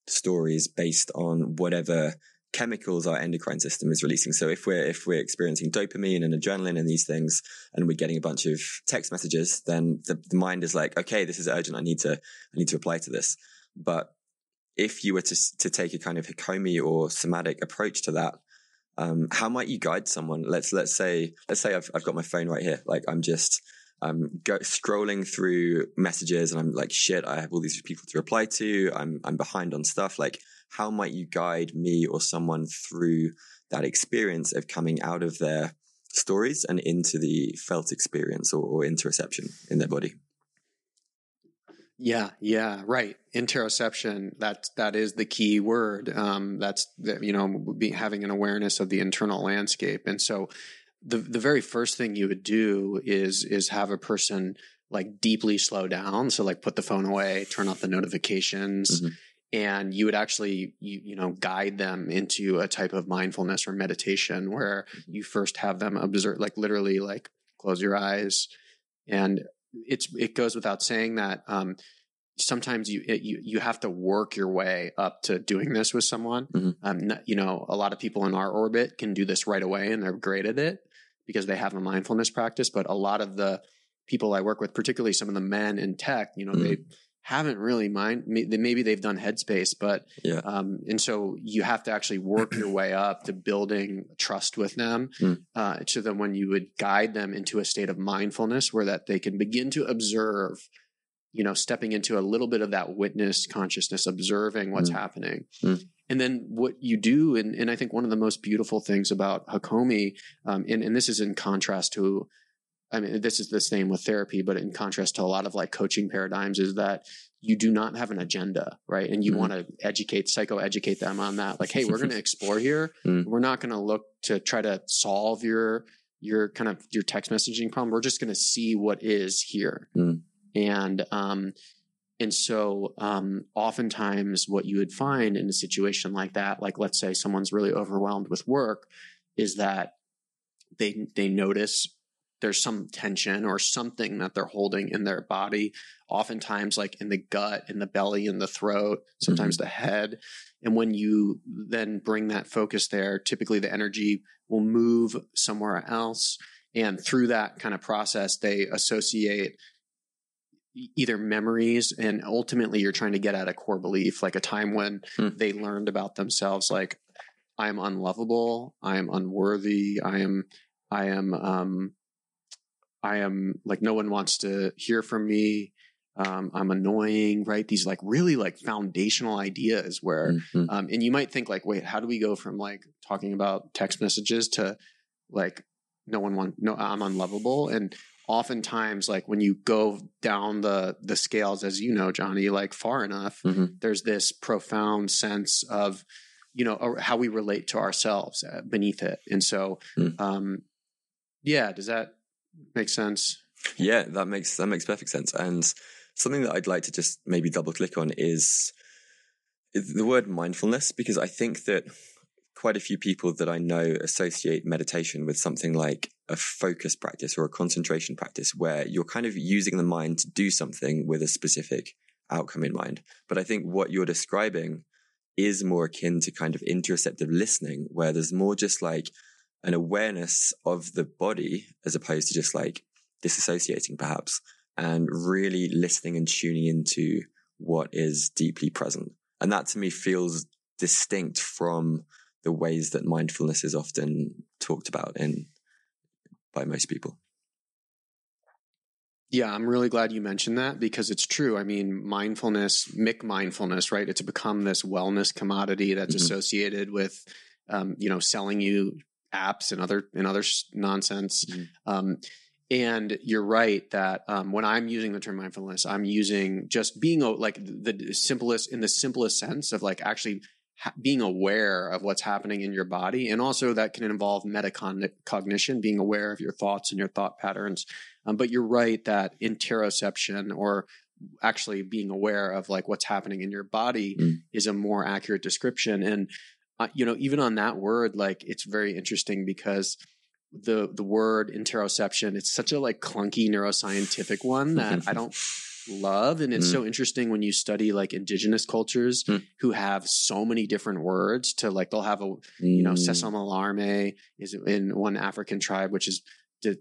stories based on whatever chemicals our endocrine system is releasing. So if we're if we're experiencing dopamine and adrenaline and these things, and we're getting a bunch of text messages, then the, the mind is like, okay, this is urgent. I need to I need to reply to this. But if you were to to take a kind of Hakomi or somatic approach to that, um, how might you guide someone? Let's let's say let's say I've I've got my phone right here. Like I'm just um go, scrolling through messages and I'm like shit. I have all these people to reply to. I'm I'm behind on stuff. Like how might you guide me or someone through that experience of coming out of their stories and into the felt experience or, or interoception in their body? Yeah, yeah, right. Interoception. That that is the key word. Um, that's the, you know be, having an awareness of the internal landscape, and so the the very first thing you would do is is have a person like deeply slow down. So like put the phone away, turn off the notifications, Mhm. And you would actually you you know guide them into a type of mindfulness or meditation where you first have them observe, like literally like close your eyes and it's it goes without saying that um, sometimes you it, you you have to work your way up to doing this with someone. Mhm. Um, you know, a lot of people in our orbit can do this right away, and they're great at it because they have a mindfulness practice. But a lot of the people I work with, particularly some of the men in tech, you know, Mhm. they haven't really mind. Maybe they've done Headspace, but Yeah. um, and so you have to actually work your way up to building trust with them, Mm. uh, so then when you would guide them into a state of mindfulness where that they can begin to observe, you know, stepping into a little bit of that witness consciousness, observing what's Mm. happening. Mm. And then what you do, and, and I think one of the most beautiful things about Hakomi, um, and, and this is in contrast to I mean, this is the same with therapy, but in contrast to a lot of like coaching paradigms, is that you do not have an agenda, right? And you Mhm. want to educate, psycho-educate them on that. Like, hey, we're going to explore here. Mm. We're not going to look to try to solve your your kind of your text messaging problem. We're just going to see what is here. Mm. And um, and so um, oftentimes, what you would find in a situation like that, like let's say someone's really overwhelmed with work, is that they they notice there's some tension or something that they're holding in their body oftentimes like in the gut in the belly in the throat sometimes the head. And when you then bring that focus there typically the energy will move somewhere else. And through that kind of process they associate either memories and ultimately you're trying to get at a core belief like a time when Hmm. they learned about themselves like i am unlovable i am unworthy i am i am um i am like no one wants to hear from me um i'm annoying right these like really like foundational ideas where Mhm. um, and you might think like, wait, how do we go from like talking about text messages to like no one want no I'm unlovable and oftentimes like when you go down the the scales as you know Johnny like far enough Mhm. there's this profound sense of you know how we relate to ourselves uh, beneath it and so Mm. um yeah does that make sense Yeah, that makes that makes perfect sense. And something that I'd like to just maybe double click on is the word mindfulness because I think that quite a few people that I know associate meditation with something like a focus practice or a concentration practice where you're kind of using the mind to do something with a specific outcome in mind. But I think what you're describing is more akin to kind of interoceptive listening, where there's more just like an awareness of the body as opposed to just like disassociating perhaps and really listening and tuning into what is deeply present. And that to me feels distinct from the ways that mindfulness is often talked about in by most people. Yeah, I'm really glad you mentioned that because it's true. I mean, mindfulness, McMindfulness, right? It's become this wellness commodity that's mm-hmm. associated with, um, you know, selling you apps and other and other nonsense. Mm-hmm. Um, and you're right that um, when I'm using the term mindfulness, I'm using just being like the simplest in the simplest sense of like actually ha- being aware of what's happening in your body, and also that can involve metacognition, being aware of your thoughts and your thought patterns. Um, but you're right that interoception or actually being aware of like what's happening in your body mm. is a more accurate description. And uh, you know, even on that word, like it's very interesting because the the word interoception it's such a like clunky neuroscientific one that i don't love and it's mm. so interesting when you study like indigenous cultures mm. who have so many different words to like they'll have a mm. you know mm. sesam is in one african tribe which is de-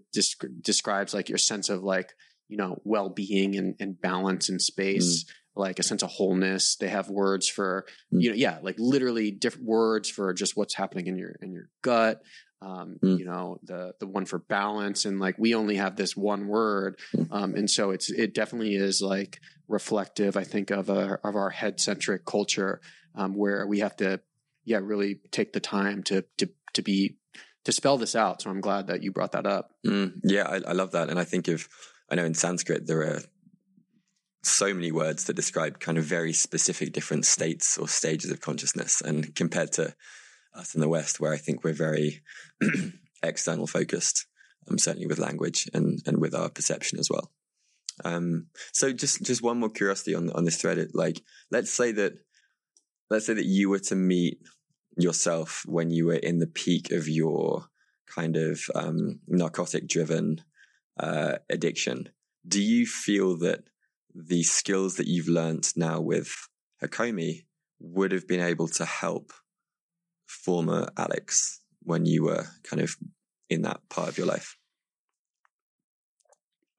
describes like your sense of like you know well-being and, and balance in space mm. Like a sense of wholeness they have words for mm. you know yeah like literally different words for just what's happening in your in your gut um, mm. you know the the one for balance and like we only have this one word mm. um, and so it's it definitely is like reflective i think of a, of our head centric culture um, where we have to yeah really take the time to to to be to spell this out so i'm glad that you brought that up mm, yeah I, I love that and i think if i know in sanskrit there are so many words that describe kind of very specific different states or stages of consciousness and compared to us in the West, where I think we're very external focused, um, certainly with language and, and with our perception as well. Um, so just, just one more curiosity on, on this thread. Like, let's say that, let's say that you were to meet yourself when you were in the peak of your kind of, um, narcotic driven, uh, addiction. Do you feel that the skills that you've learned now with Hakomi would have been able to help former Alex when you were kind of in that part of your life?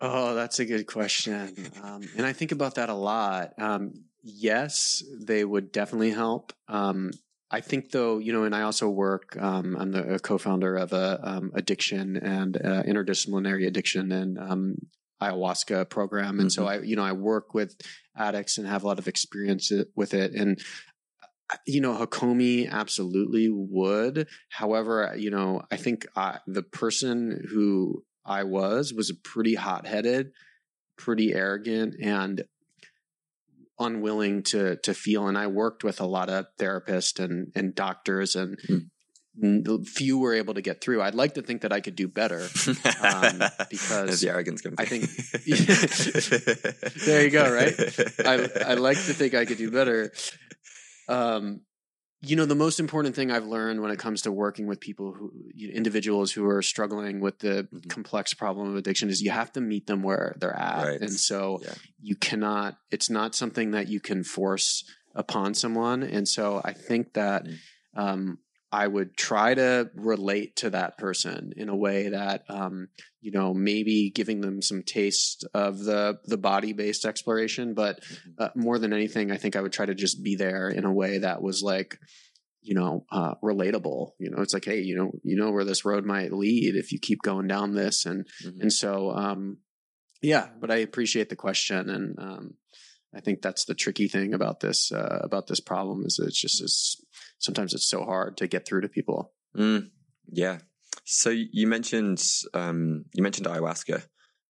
Oh, that's a good question. Um, and I think about that a lot. Um, yes, they would definitely help. Um, I think though, you know, and I also work, um, I'm the co-founder of a um, addiction and uh, interdisciplinary addiction and um, ayahuasca program. And mm-hmm. so I, you know, I work with addicts and have a lot of experience with it. And you know, Hakomi absolutely would. However, you know, I think I, the person who I was was a pretty hot headed, pretty arrogant, and unwilling to to feel. And I worked with a lot of therapists and and doctors, and mm. Few were able to get through. I'd like to think that I could do better um, because the arrogance comes. I think there you go. Right. I I like to think I could do better um, you know, the most important thing I've learned when it comes to working with people who, individuals who are struggling with the mm-hmm. complex problem of addiction is you have to meet them where they're at. Right. And so yeah. you cannot, it's not something that you can force upon someone. And so I think that, mm-hmm. um, I would try to relate to that person in a way that, um, you know, maybe giving them some taste of the the body based exploration, but mm-hmm. uh, more than anything, I think I would try to just be there in a way that was like, you know, uh, relatable. You know, it's like, hey, you know, you know where this road might lead if you keep going down this, and mm-hmm. and so, um, yeah. But I appreciate the question, and um, I think that's the tricky thing about this uh, about this problem is it's just as sometimes it's so hard to get through to people. Mm, yeah. So you mentioned um, you mentioned ayahuasca,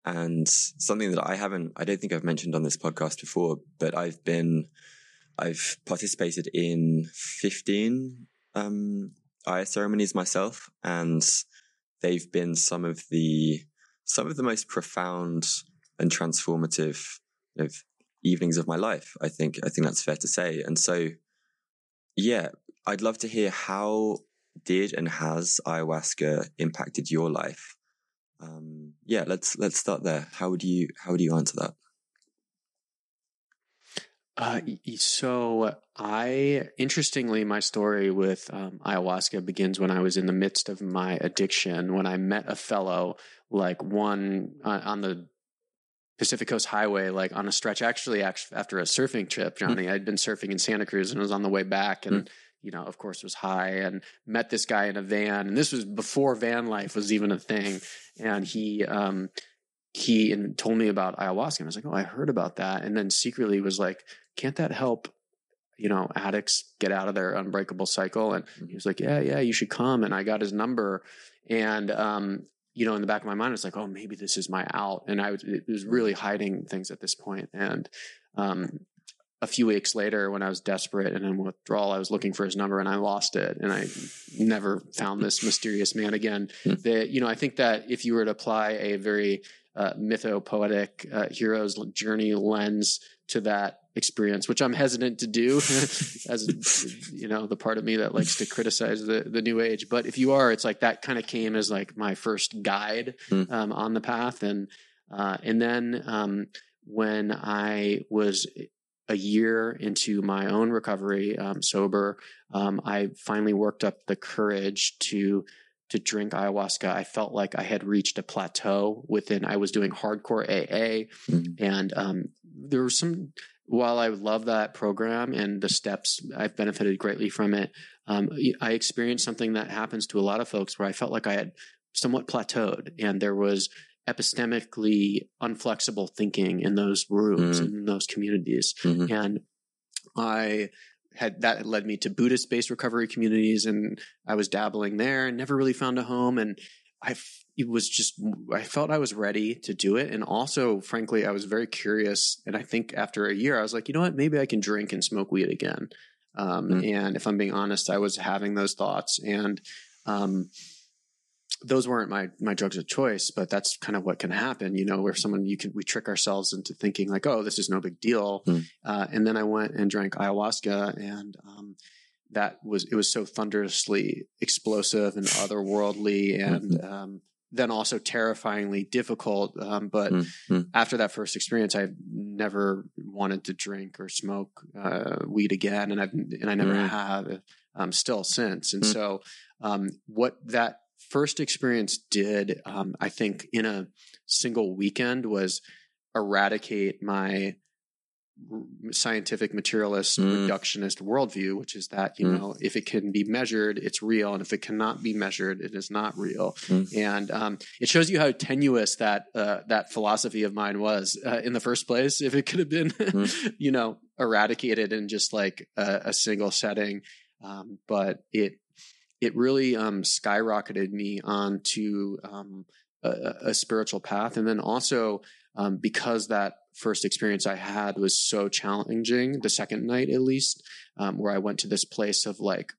and something that I haven't, I don't think I've mentioned on this podcast before, but I've been, I've participated in fifteen um, ceremonies myself, and they've been some of the some of the most profound and transformative evenings of my life. I think I think that's fair to say, and so yeah, I'd love to hear how did and has ayahuasca impacted your life? Um, yeah, let's let's start there. How would you how would you answer that? Uh, so I, interestingly, my story with um, ayahuasca begins when I was in the midst of my addiction. When I met a fellow, like one uh, on the Pacific Coast Highway, like on a stretch. Actually, actually after a surfing trip, hmm. Johnny, mm. I'd been surfing in Santa Cruz and was on the way back, and mm. You know, of course, was high and met this guy in a van. And this was before van life was even a thing. And he, um, he and told me about ayahuasca. And I was like, oh, I heard about that. And then secretly was like, can't that help you know addicts get out of their unbreakable cycle and he was like yeah yeah you should come and i got his number and um you know in the back of my mind it's like oh maybe this is my out and i was, it was really hiding things at this point and um a few weeks later when i was desperate and in withdrawal i was looking for his number and i lost it and i never found this mysterious man again hmm. that you know i think that if you were to apply a very uh, mythopoetic uh, hero's journey lens to that experience, which I'm hesitant to do as you know, the part of me that likes to criticize the, the new age. But if you are, it's like that kind of came as like my first guide mm. um, on the path. And, uh, and then um, when I was a year into my own recovery, um, sober, um, I finally worked up the courage to to drink ayahuasca. I felt like I had reached a plateau within. I was doing hardcore AA, mm-hmm. and um, there were some while I love that program and the steps, I've benefited greatly from it. Um, I experienced something that happens to a lot of folks where I felt like I had somewhat plateaued and there was epistemically unflexible thinking in those rooms, mm-hmm. in those communities. Mm-hmm. And I had that led me to Buddhist based recovery communities and I was dabbling there and never really found a home. And I it was just I felt I was ready to do it, and also, frankly, I was very curious. And I think after a year, I was like, you know what, maybe I can drink and smoke weed again. Um, mm. And if I'm being honest, I was having those thoughts, and um, those weren't my my drugs of choice, but that's kind of what can happen, you know, where someone you can we trick ourselves into thinking like, oh, this is no big deal. Mm. Uh, and then I went and drank ayahuasca, and um, that was it was so thunderously explosive and otherworldly and mm-hmm. um, then also terrifyingly difficult um, but mm-hmm. after that first experience i never wanted to drink or smoke uh, weed again and I've and i never mm-hmm. have um, still since and mm. so um, what that first experience did um, i think in a single weekend was eradicate my scientific materialist mm. reductionist worldview which is that you mm. know if it can be measured it's real and if it cannot be measured it is not real mm. and um, it shows you how tenuous that uh, that philosophy of mine was uh, in the first place if it could have been mm. you know eradicated in just like a, a single setting um, but it it really um, skyrocketed me onto um, a, a, spiritual path. And then also um, because that first experience I had was so challenging, the second night at least, um, where I went to this place of like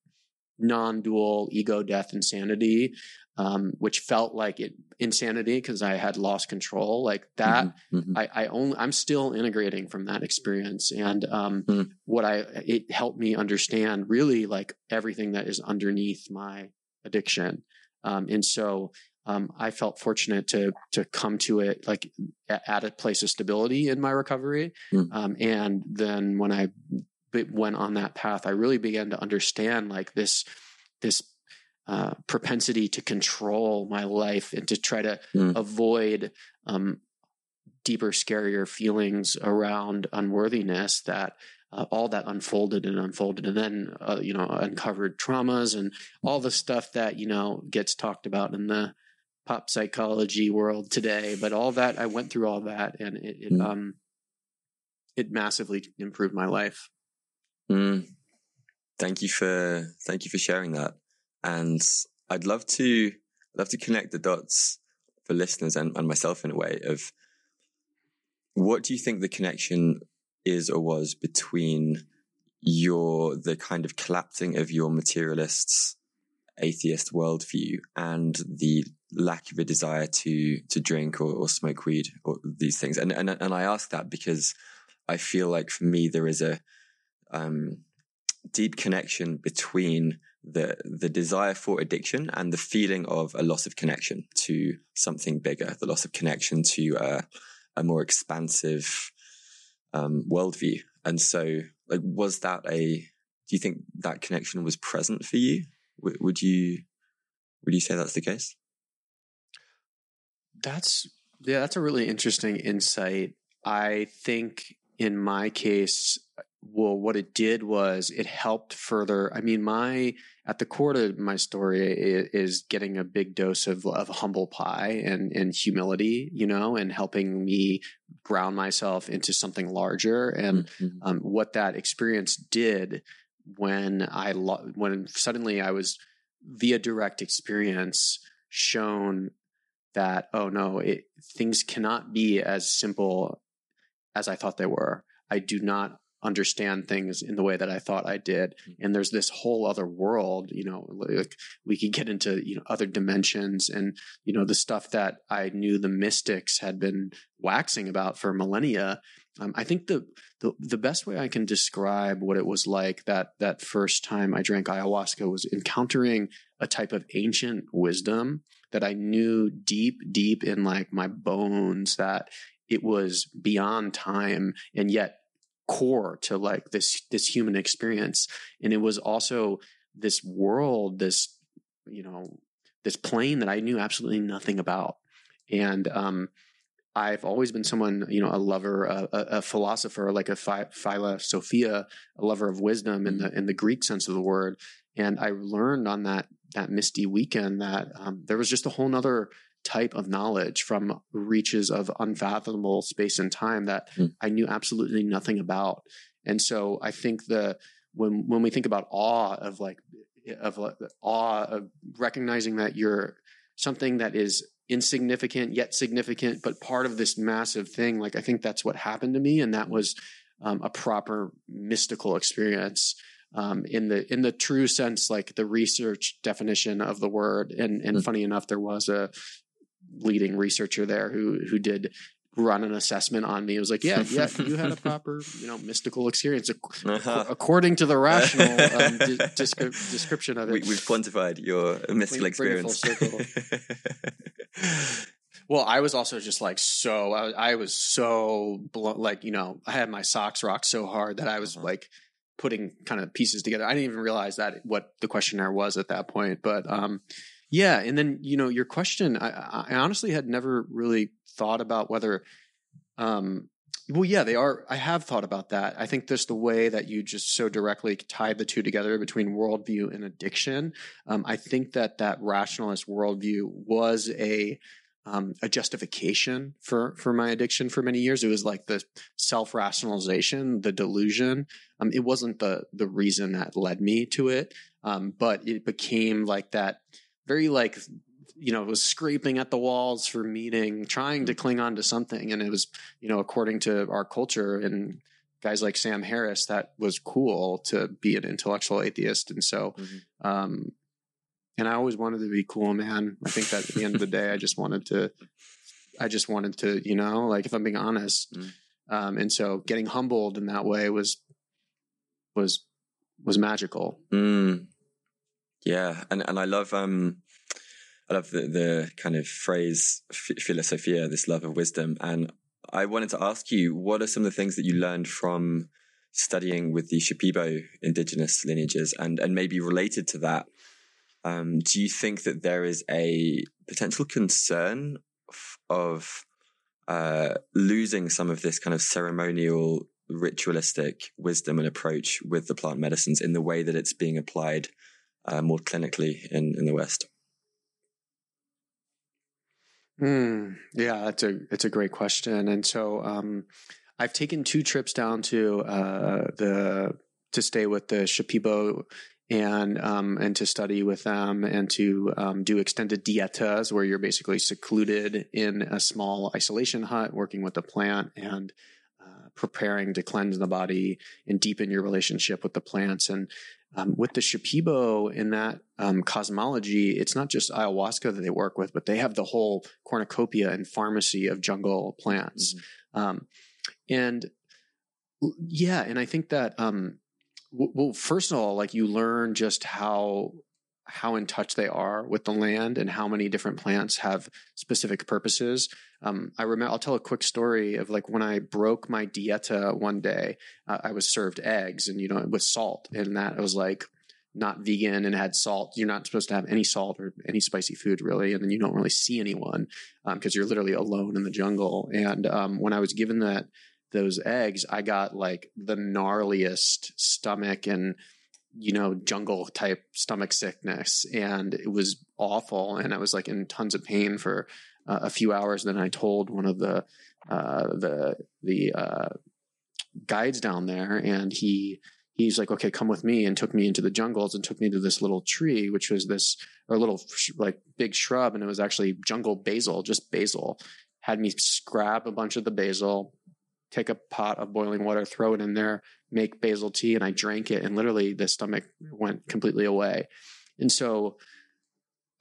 non dual ego, death, insanity, um, which felt like it insanity because I had lost control. Like that, mm-hmm, mm-hmm. I, I only, I'm still integrating from that experience. And um, mm-hmm. what I, it helped me understand really like everything that is underneath my addiction. Um, and so um, I felt fortunate to to come to it like at a place of stability in my recovery. Mm. Um, and then when I went on that path, I really began to understand like this this uh, propensity to control my life and to try to mm. avoid um, deeper, scarier feelings around unworthiness that uh, all that unfolded and unfolded and then uh, you know uncovered traumas and all the stuff that you know gets talked about in the pop psychology world today. But all that I went through all that, and it, it mm. um it massively improved my life. Mm. Thank you for thank you for sharing that, and I'd love to love to connect the dots for listeners and, and myself in a way of what do you think the connection is or was between your the kind of collapsing of your materialists atheist worldview and the lack of a desire to to drink or, or smoke weed or these things. And and and I ask that because I feel like for me there is a um, deep connection between the the desire for addiction and the feeling of a loss of connection to something bigger, the loss of connection to a more expansive um, worldview. And so, like, was that a? Do you think that connection was present for you? W- would you would you say that's the case? That's yeah, that's a really interesting insight. I think in my case, well, what it did was it helped further. I mean, my at the core of my story is, getting a big dose of, of humble pie and, and humility, you know, and helping me ground myself into something larger. And mm-hmm. um, what that experience did when I when suddenly I was via direct experience shown that oh no, it, things cannot be as simple as I thought they were. I do not understand things in the way that I thought I did. Mm-hmm. And there's this whole other world, you know, like we could get into, you know, other dimensions and, you know, the stuff that I knew the mystics had been waxing about for millennia. Um, I think the, the the best way I can describe what it was like that that first time I drank ayahuasca was encountering a type of ancient wisdom that I knew deep, deep in like my bones that it was beyond time and yet core to like this this human experience. And it was also this world this you know this plane that i knew absolutely nothing about. And um I've always been someone, you know, a lover, a, a philosopher, like a phi- philosophia, a lover of wisdom in the in the Greek sense of the word. And I learned on that that misty weekend that um, there was just a whole nother type of knowledge from reaches of unfathomable space and time that mm. I knew absolutely nothing about. And so I think the when when we think about awe of like of like, awe of recognizing that you're something that is insignificant yet significant, but part of this massive thing. Like I think that's what happened to me, and that was um, a proper mystical experience. Um, in the in the true sense, like the research definition of the word. And and mm. funny enough, there was a leading researcher there who who did run an assessment on me. It was like, yeah, yeah, you had a proper, you know, mystical experience uh-huh. according to the rational um, de- descri- description of it. We, have quantified your mystical experience. well, I was also just like so. I was, I was so like you know, I had my socks rocked so hard that I was uh-huh. like putting kind of pieces together. I didn't even realize that what the questionnaire was at that point, but um yeah, and then you know your question. I, I honestly had never really thought about whether. Um, well, yeah, they are. I have thought about that. I think just the way that you just so directly tied the two together between worldview and addiction. Um, I think that that rationalist worldview was a um, a justification for for my addiction for many years. It was like the self rationalization, the delusion. Um, it wasn't the the reason that led me to it, um, but it became like that very like you know was scraping at the walls for meeting trying to cling on to something and it was you know according to our culture and guys like sam harris that was cool to be an intellectual atheist and so mm-hmm. um and i always wanted to be cool man i think that at the end of the day i just wanted to i just wanted to you know like if i'm being honest mm-hmm. um and so getting humbled in that way was was was magical mm. Yeah, and and I love um, I love the the kind of phrase philosophia, this love of wisdom, and I wanted to ask you, what are some of the things that you learned from studying with the Shipibo indigenous lineages, and and maybe related to that, um, do you think that there is a potential concern of uh, losing some of this kind of ceremonial, ritualistic wisdom and approach with the plant medicines in the way that it's being applied uh, more clinically in, in the West? Mm, yeah, that's a it's a great question, and so um, I've taken two trips down to uh, the to stay with the Shipibo and um, and to study with them and to um, do extended dietas where you're basically secluded in a small isolation hut working with the plant and uh, preparing to cleanse the body and deepen your relationship with the plants. And um, with the Shipibo in that um, cosmology, it's not just ayahuasca that they work with, but they have the whole cornucopia and pharmacy of jungle plants. Mm-hmm. Um, and yeah, and I think that um, well, first of all, like you learn just how how in touch they are with the land and how many different plants have specific purposes. Um, I remember, I'll tell a quick story of like when I broke my dieta one day, uh, I was served eggs and, you know, with salt and that was like not vegan and had salt. You're not supposed to have any salt or any spicy food really. And then you don't really see anyone because um, you're literally alone in the jungle. And um, when I was given that, those eggs, I got like the gnarliest stomach and you know, jungle type stomach sickness. And it was awful. And I was like in tons of pain for uh, a few hours. Then I told one of the, uh, the, the, uh, guides down there and he, he's like, okay, come with me and took me into the jungles and took me to this little tree, which was this, or little like big shrub. And it was actually jungle basil, just basil had me scrap a bunch of the basil, take a pot of boiling water, throw it in there, make basil tea, and I drank it, and literally the stomach went completely away. And so,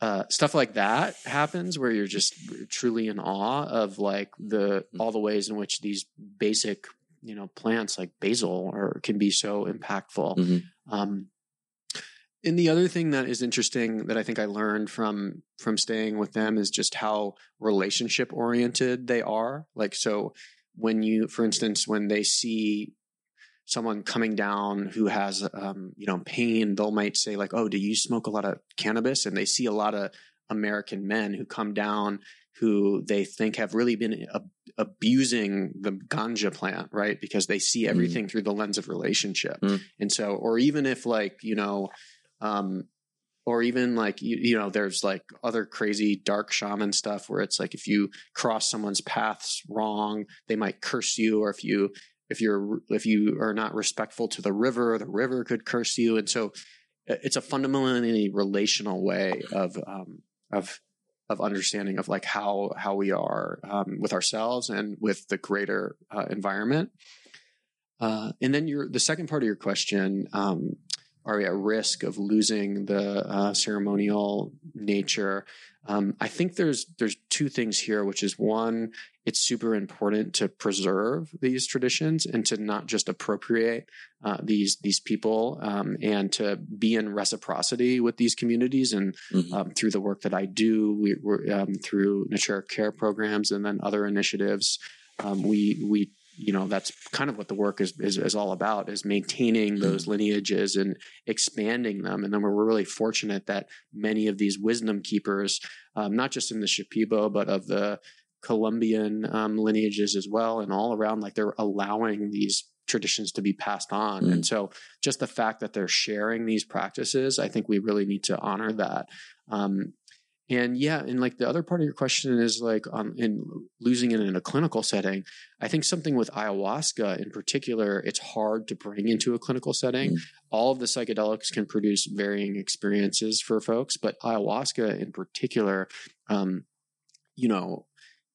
uh, stuff like that happens where you're just truly in awe of like the mm. all the ways in which these basic you know plants like basil or can be so impactful. Mm-hmm. Um, and the other thing that is interesting that I think I learned from from staying with them is just how relationship oriented they are. Like so when you, for instance, when they see someone coming down who has, um, you know, pain, they'll might say like, "Oh, do you smoke a lot of cannabis?" And they see a lot of American men who come down who they think have really been ab- abusing the ganja plant, right? Because they see mm. everything mm. through the lens of relationship. Mm. And so, or even if like, you know, um, or even like you, you know there's like other crazy dark shaman stuff where it's like if you cross someone's paths wrong they might curse you or if you if you're if you are not respectful to the river the river could curse you. And so it's a fundamentally relational way of um, of of understanding of like how how we are um, with ourselves and with the greater uh, environment. Uh, and then your the second part of your question um, are we at risk of losing the uh, ceremonial nature? Um, I think there's there's two things here, which is one, it's super important to preserve these traditions and to not just appropriate uh, these these people um, and to be in reciprocity with these communities. And mm-hmm. um, through the work that I do, we, are um, through nature care programs and then other initiatives, um, we we you know that's kind of what the work is, is, is all about is maintaining mm-hmm. those lineages and expanding them and then we're really fortunate that many of these wisdom keepers um, not just in the shipibo but of the colombian um, lineages as well and all around like they're allowing these traditions to be passed on mm. and so just the fact that they're sharing these practices i think we really need to honor that um, and yeah, and like the other part of your question is like um in losing it in a clinical setting. I think something with ayahuasca in particular, it's hard to bring into a clinical setting. Mm. All of the psychedelics can produce varying experiences for folks, but ayahuasca in particular, um, you know,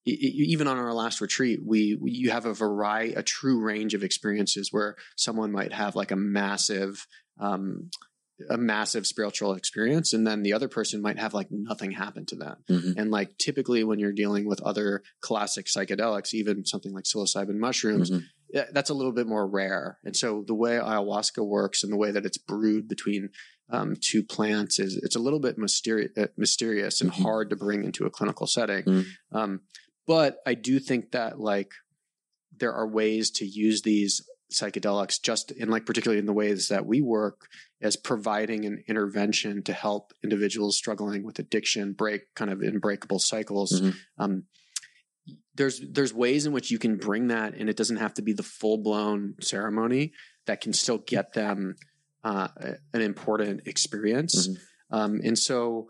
even on our last retreat, we, we, you have a variety, a true range of experiences where someone might have like a massive um, a massive spiritual experience and then the other person might have like nothing happen to them mm-hmm. and like typically when you're dealing with other classic psychedelics even something like psilocybin mushrooms mm-hmm. that's a little bit more rare and so the way ayahuasca works and the way that it's brewed between um, two plants is it's a little bit mysteri- uh, mysterious and mm-hmm. hard to bring into a clinical setting mm-hmm. um, but i do think that like there are ways to use these psychedelics just in like particularly in the ways that we work as providing an intervention to help individuals struggling with addiction break kind of unbreakable cycles mm-hmm. um, there's there's ways in which you can bring that and it doesn't have to be the full blown ceremony that can still get them uh, an important experience mm-hmm. um, and so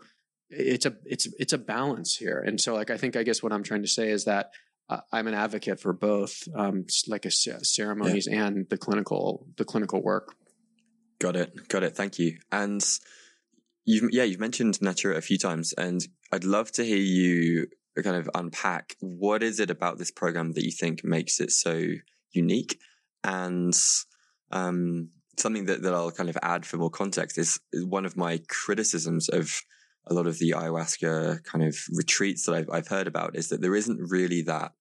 it's a it's it's a balance here and so like i think i guess what i'm trying to say is that I'm an advocate for both, um, like a ceremonies yeah. and the clinical the clinical work. Got it, got it. Thank you. And you've yeah you've mentioned natura a few times, and I'd love to hear you kind of unpack what is it about this program that you think makes it so unique, and um, something that, that I'll kind of add for more context is, is one of my criticisms of a lot of the ayahuasca kind of retreats that I've, I've heard about is that there isn't really that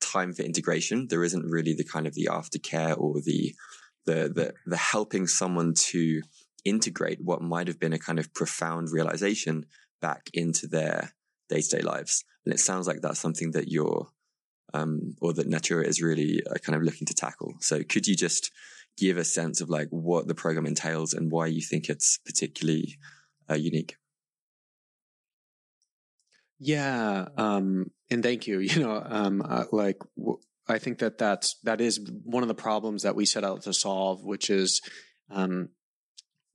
time for integration. There isn't really the kind of the aftercare or the the the the helping someone to integrate what might have been a kind of profound realization back into their day to day lives. And it sounds like that's something that you're, um, or that Natura is really uh, kind of looking to tackle. So could you just give a sense of like what the program entails and why you think it's particularly uh, unique? Yeah, um, and thank you. You know, um, uh, like w- I think that that's that is one of the problems that we set out to solve, which is um,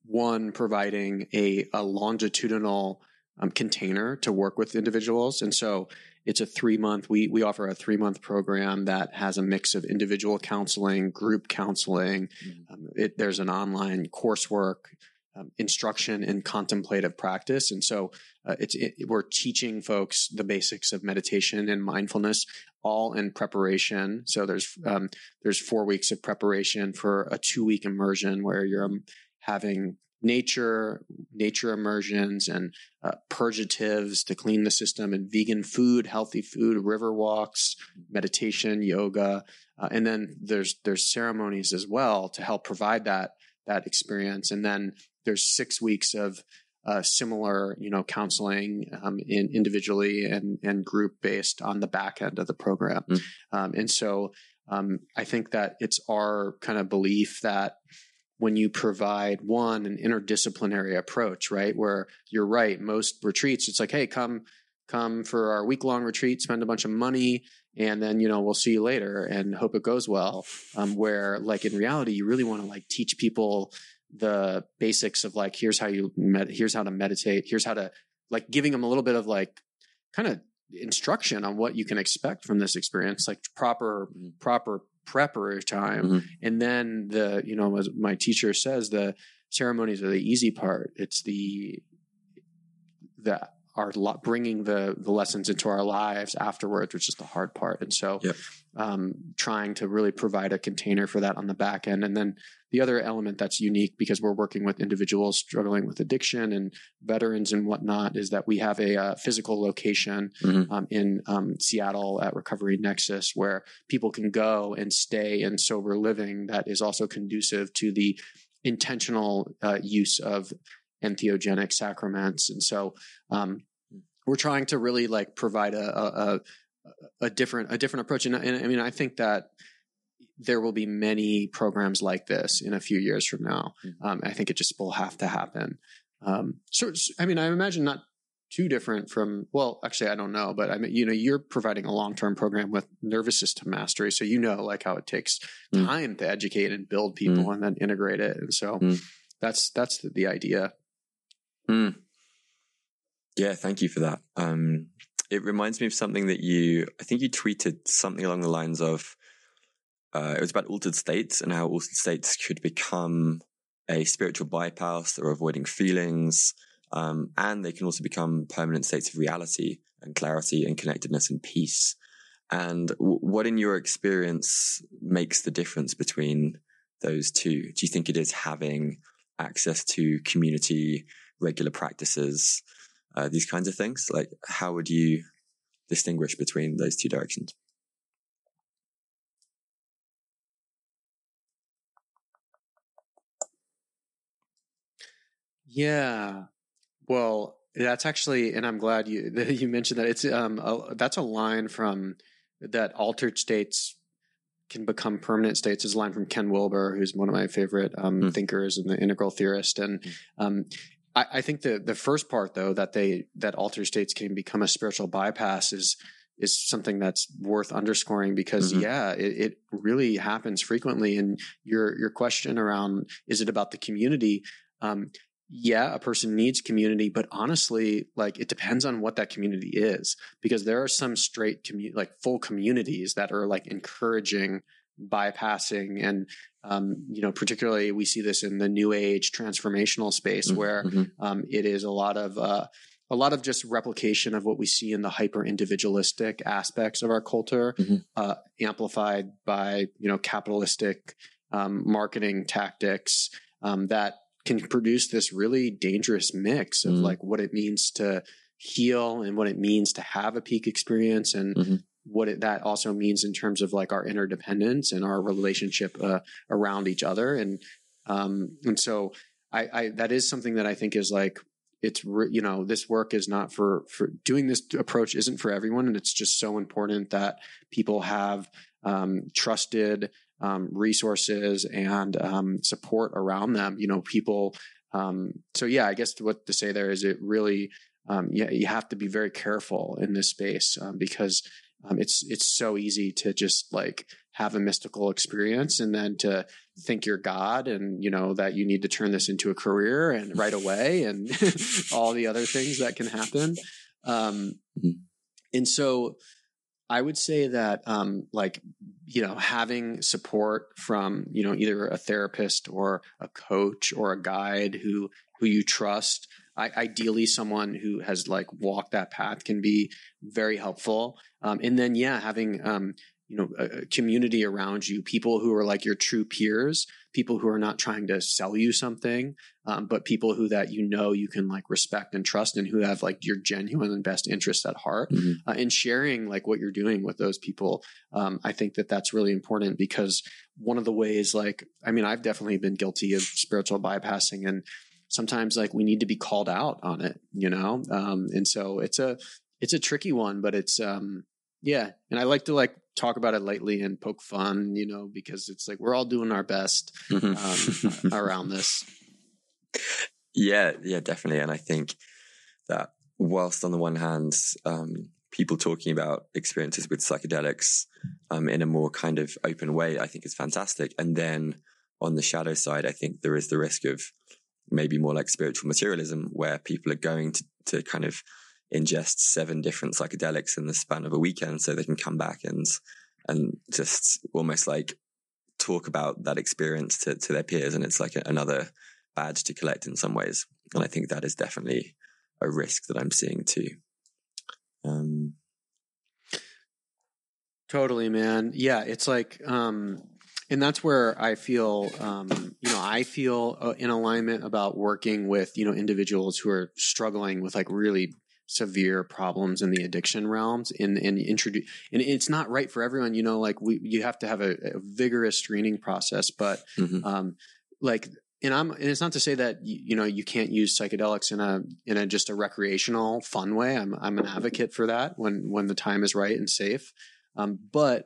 one providing a, a longitudinal um, container to work with individuals, and so it's a three month. We we offer a three month program that has a mix of individual counseling, group counseling. Mm-hmm. Um, it, there's an online coursework. Um, instruction and contemplative practice. And so uh, it's it, we're teaching folks the basics of meditation and mindfulness all in preparation. So there's um, there's four weeks of preparation for a two week immersion where you're um, having nature nature immersions and uh, purgatives to clean the system and vegan food healthy food river walks meditation yoga uh, and then there's there's ceremonies as well to help provide that that experience and then there's six weeks of uh, similar, you know, counseling um, in individually and and group based on the back end of the program. Mm. Um, and so um, I think that it's our kind of belief that when you provide one an interdisciplinary approach, right, where you're right, most retreats, it's like, hey, come come for our week long retreat, spend a bunch of money, and then you know we'll see you later and hope it goes well. Um, where like in reality, you really want to like teach people the basics of like here's how you med- here's how to meditate here's how to like giving them a little bit of like kind of instruction on what you can expect from this experience like proper mm-hmm. proper prepper time mm-hmm. and then the you know as my teacher says the ceremonies are the easy part it's the the are bringing the the lessons into our lives afterwards, which is the hard part. And so, yep. um, trying to really provide a container for that on the back end, and then the other element that's unique because we're working with individuals struggling with addiction and veterans and whatnot is that we have a, uh, physical location mm-hmm. um, in um, Seattle at Recovery Nexus where people can go and stay in sober living that is also conducive to the intentional uh, use of entheogenic sacraments. And so um, we're trying to really like provide a, a, a different a different approach. And, and, I mean, I think that there will be many programs like this in a few years from now. Mm-hmm. Um, I think it just will have to happen. Um, so, I mean, I imagine not too different from well actually i don't know but i mean you know you're providing a long-term program with nervous system mastery so you know like how it takes mm. time to educate and build people mm. and then integrate it and so mm. that's that's the, the idea Mm. Yeah, thank you for that. Um, it reminds me of something that you, I think you tweeted something along the lines of, uh, it was about altered states and how altered states could become a spiritual bypass or avoiding feelings. Um, and they can also become permanent states of reality and clarity and connectedness and peace. And w- what, in your experience, makes the difference between those two? Do you think it is having access to community regular practices, uh, these kinds of things? Like, how would you distinguish between those two directions? Yeah. Well, that's actually, and I'm glad you that you mentioned that. It's um, a, that's a line from that altered states can become permanent states is a line from Ken Wilber, who's one of my favorite um, mm. thinkers and the integral theorist. And hmm. um, I, I think the the first part though that they that altered states can become a spiritual bypass is is something that's worth underscoring because mm-hmm. yeah, it, it, really happens frequently. And your your question around is it about the community? Um, yeah, a person needs community, but honestly, like it depends on what that community is because there are some straight community, like full communities that are like encouraging bypassing and um, you know particularly we see this in the new age transformational space mm-hmm. where mm-hmm. um, it is a lot of uh, a lot of just replication of what we see in the hyper individualistic aspects of our culture mm-hmm. uh, amplified by you know capitalistic um, marketing tactics um, that can produce this really dangerous mix of mm-hmm. like what it means to heal and what it means to have a peak experience and mm-hmm what it, that also means in terms of like our interdependence and our relationship uh, around each other. And um, and so I, I that is something that I think is like it's re- you know this work is not for for doing this approach isn't for everyone. And it's just so important that people have um, trusted um, resources and um, support around them you know people um, so yeah i guess what to say there is it really um, yeah you have to be very careful in this space um, it's it's so easy to just like have a mystical experience and then to think you're God and you know that you need to turn this into a career and right away and all the other things that can happen. Um, mm-hmm. and so I would say that um, like you know having support from you know either a therapist or a coach or a guide who who you trust. I, ideally, someone who has like walked that path can be very helpful. Um, and then, yeah, having um, you know a, community around you people who are like your true peers people who are not trying to sell you something um, but people who that you know you can like respect and trust and who have like your genuine and best interest at heart mm-hmm. uh, and sharing like what you're doing with those people um, i think that that's really important because one of the ways like i mean i've definitely been guilty of spiritual bypassing and sometimes like we need to be called out on it you know um, and so it's a it's a tricky one but it's um yeah and i like to like talk about it lightly and poke fun, you know, because it's like we're all doing our best mm-hmm. um, around this. Yeah, yeah, definitely. And I think that whilst on the one hand, um, people talking about experiences with psychedelics um, in a more kind of open way, I think is fantastic. And then on the shadow side, I think there is the risk of maybe more like spiritual materialism, where people are going to, to kind of ingest seven different psychedelics in the span of a weekend so they can come back and and just almost like talk about that experience to, to their peers. And it's like another badge to collect in some ways. And i think that is definitely a risk that i'm seeing too. Um totally man. Yeah it's like um and that's where I feel, um, you know, I feel uh, in alignment about working with, you know, individuals who are struggling with like really severe problems in the addiction realms and and introduce and it's not right for everyone you know like we you have to have a, a vigorous screening process but mm-hmm. um like and I'm and it's not to say that you, you, know you can't use psychedelics in a in a just a recreational fun way I'm I'm an advocate for that when when the time is right and safe um but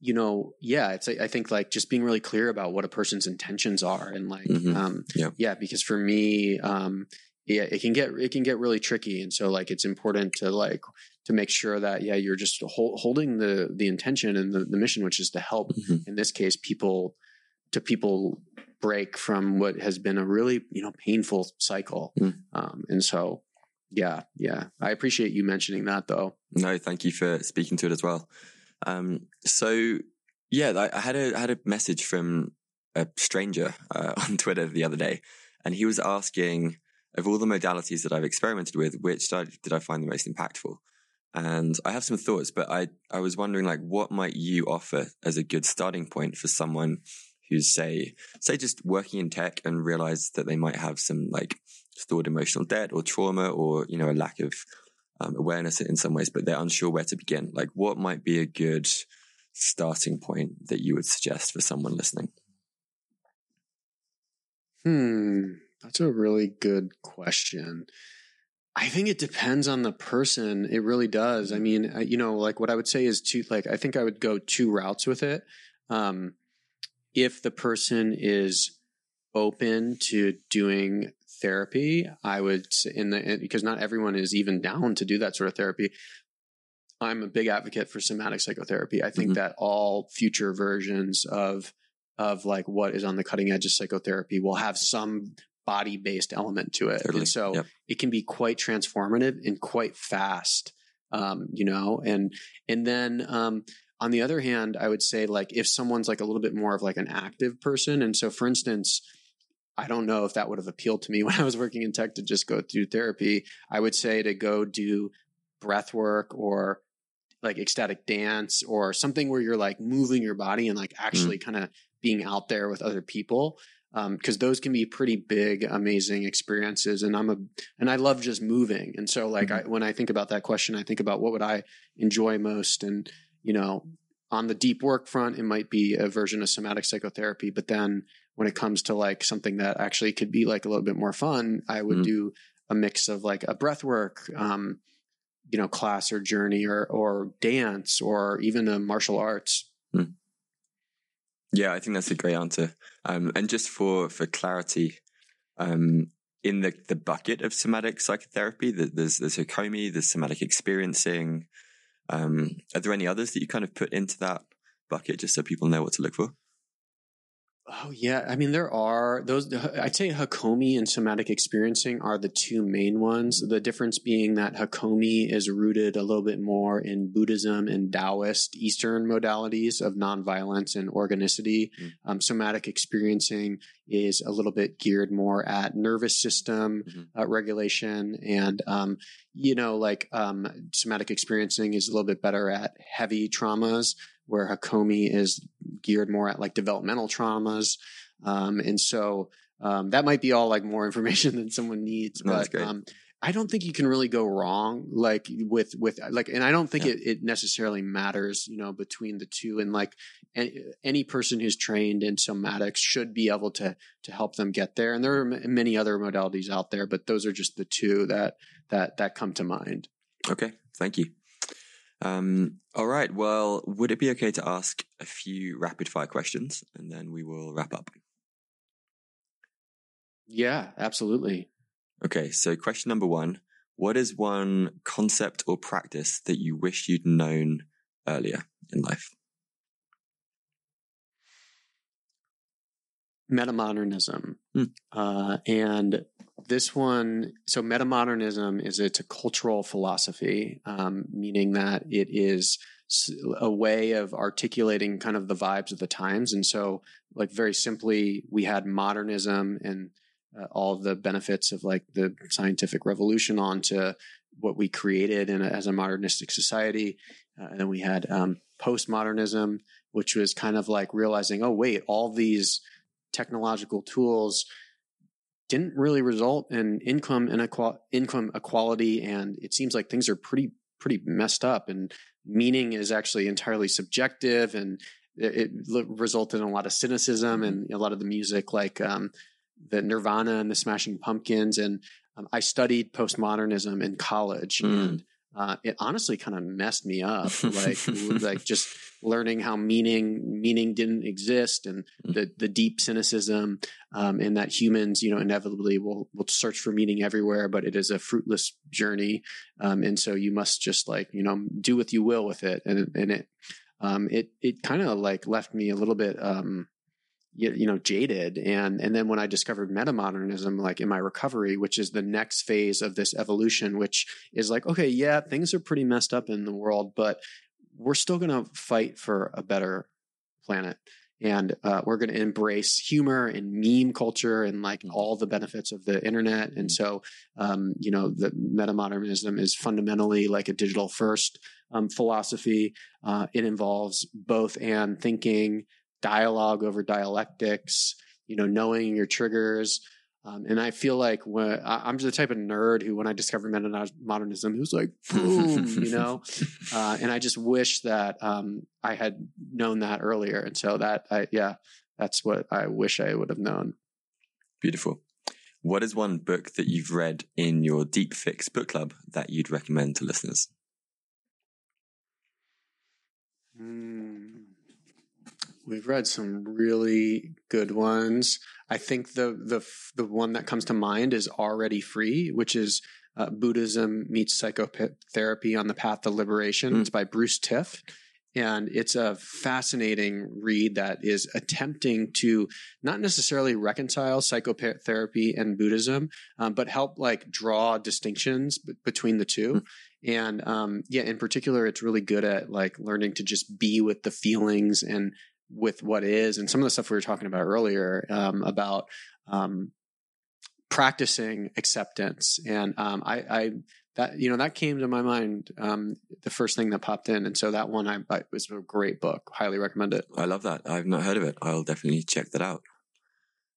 you know yeah it's I think like just being really clear about what a person's intentions are and like mm-hmm. um yeah. yeah because for me um yeah, it can get it can get really tricky, and so like it's important to like to make sure that yeah you're just hold, holding the the intention and the, the mission, which is to help mm-hmm. in this case people to people break from what has been a really you know painful cycle, mm. um, and so yeah yeah I appreciate you mentioning that though. No, thank you for speaking to it as well. Um, so yeah, I, had a I had a message from a stranger uh, on Twitter the other day, and he was asking of all the modalities that I've experimented with, which did I, did I find the most impactful? And I have some thoughts, but I, I was wondering like, what might you offer as a good starting point for someone who's say, say just working in tech and realize that they might have some like stored emotional debt or trauma or, you know, a lack of um, awareness in some ways, but they're unsure where to begin. Like what might be a good starting point that you would suggest for someone listening? Hmm. That's a really good question. I think it depends on the person. It really does. I mean, you know, like what I would say is two, like, I think I would go two routes with it. Um, if the person is open to doing therapy, I would in the, because not everyone is even down to do that sort of therapy. I'm a big advocate for somatic psychotherapy. I think mm-hmm. that all future versions of of like what is on the cutting edge of psychotherapy will have some body based element to it. Totally. And so yep. it can be quite transformative and quite fast. Um, you know, and and then um, on the other hand, I would say like if someone's like a little bit more of like an active person, and so for instance, I don't know if that would have appealed to me when I was working in tech to just go through therapy. I would say to go do breath work or like ecstatic dance or something where you're like moving your body and like actually mm. kind of being out there with other people because um, those can be pretty big, amazing experiences. And I'm a and I love just moving. And so, like, mm-hmm. I, when I think about that question, I think about what would I enjoy most, and you know, on the deep work front, it might be a version of somatic psychotherapy. But then when it comes to like something that actually could be like a little bit more fun, I would Mm. do a mix of like a breath work, um, you know, class or journey or, or dance or even a martial arts. Yeah, I think that's a great answer. Um, and just for for clarity, um, in the the bucket of somatic psychotherapy, th- there's there's Hakomi, there's somatic experiencing. Um, are there any others that you kind of put into that bucket just so people know what to look for? Oh yeah, I mean there are those. I'd say Hakomi and somatic experiencing are the two main ones. The difference being that Hakomi is rooted a little bit more in Buddhism and Taoist Eastern modalities of nonviolence and organicity. Mm. Um, somatic experiencing is a little bit geared more at nervous system Mhm. uh, regulation, and um, you know, like um, somatic experiencing is a little bit better at heavy traumas where Hakomi is geared more at like developmental traumas. Um, and so um, that might be all like more information than someone needs. No, but um, I don't think you can really go wrong like with with like and I don't think Yeah. it, it necessarily matters, you know, between the two. And like any, any person who's trained in somatics should be able to to help them get there. And there are m- many other modalities out there, but those are just the two that that that come to mind. Okay, thank you. Um, all right. Well, would it be okay to ask a few rapid fire questions and then we will wrap up? Yeah, absolutely. Okay, so question number one What is one concept or practice that you wish you'd known earlier in life? metamodernism. Hmm. Uh, and this one, so metamodernism is it's a cultural philosophy, um, meaning that it is a way of articulating kind of the vibes of the times. And so, like very simply, we had modernism and uh, all the benefits of like the scientific revolution onto what we created in a, as a modernistic society. Uh, and then we had um, postmodernism, which was kind of like realizing, oh wait, all these technological tools didn't really result in income inequal- income equality, and it seems like things are pretty pretty messed up, and meaning is actually entirely subjective, and it, it resulted in a lot of cynicism and a lot of the music, like um, the Nirvana and the Smashing Pumpkins, and um, I studied postmodernism in college, Mm. and uh, it honestly kind of messed me up, like like just learning how meaning meaning didn't exist and Mm. the the deep cynicism um, and that humans you know inevitably will will search for meaning everywhere but it is a fruitless journey. Um, and so you must just like you know do what you will with it. And and it um, it it kind of like left me a little bit um, you, you know jaded. And and then when i discovered metamodernism like in my recovery which is the next phase of this evolution which is like okay yeah things are pretty messed up in the world but we're still going to fight for a better planet and uh, we're going to embrace humor and meme culture and like Mhm. all the benefits of the internet and so um, you know the metamodernism is fundamentally like a digital first um, philosophy uh, it involves both and thinking dialogue over dialectics you know knowing your triggers um, and I feel like when I, I'm just the type of nerd who, when I discovered modernism, who's like, boom, you know, uh, and I just wish that um, I had known that earlier. And so that, I, yeah, that's what I wish I would have known. Beautiful. What is one book that you've read in your Deep Fix book club that you'd recommend to listeners? Hmm. We've read some really good ones. I think the the the one that comes to mind is Already Free, which is uh, Buddhism meets psychotherapy on the path to liberation. Mm. It's by Bruce Tift. And it's a fascinating read that is attempting to not necessarily reconcile psychotherapy and Buddhism, um, but help like draw distinctions b- between the two. And um, yeah, in particular, it's really good at like learning to just be with the feelings and with what is. And some of the stuff we were talking about earlier um, about um, practicing acceptance. And um, I, I, that you know that came to my mind um, the first thing that popped in, and so that one I, I was a great book. Highly recommend it. I love that. I've not heard of it. I'll definitely check that out.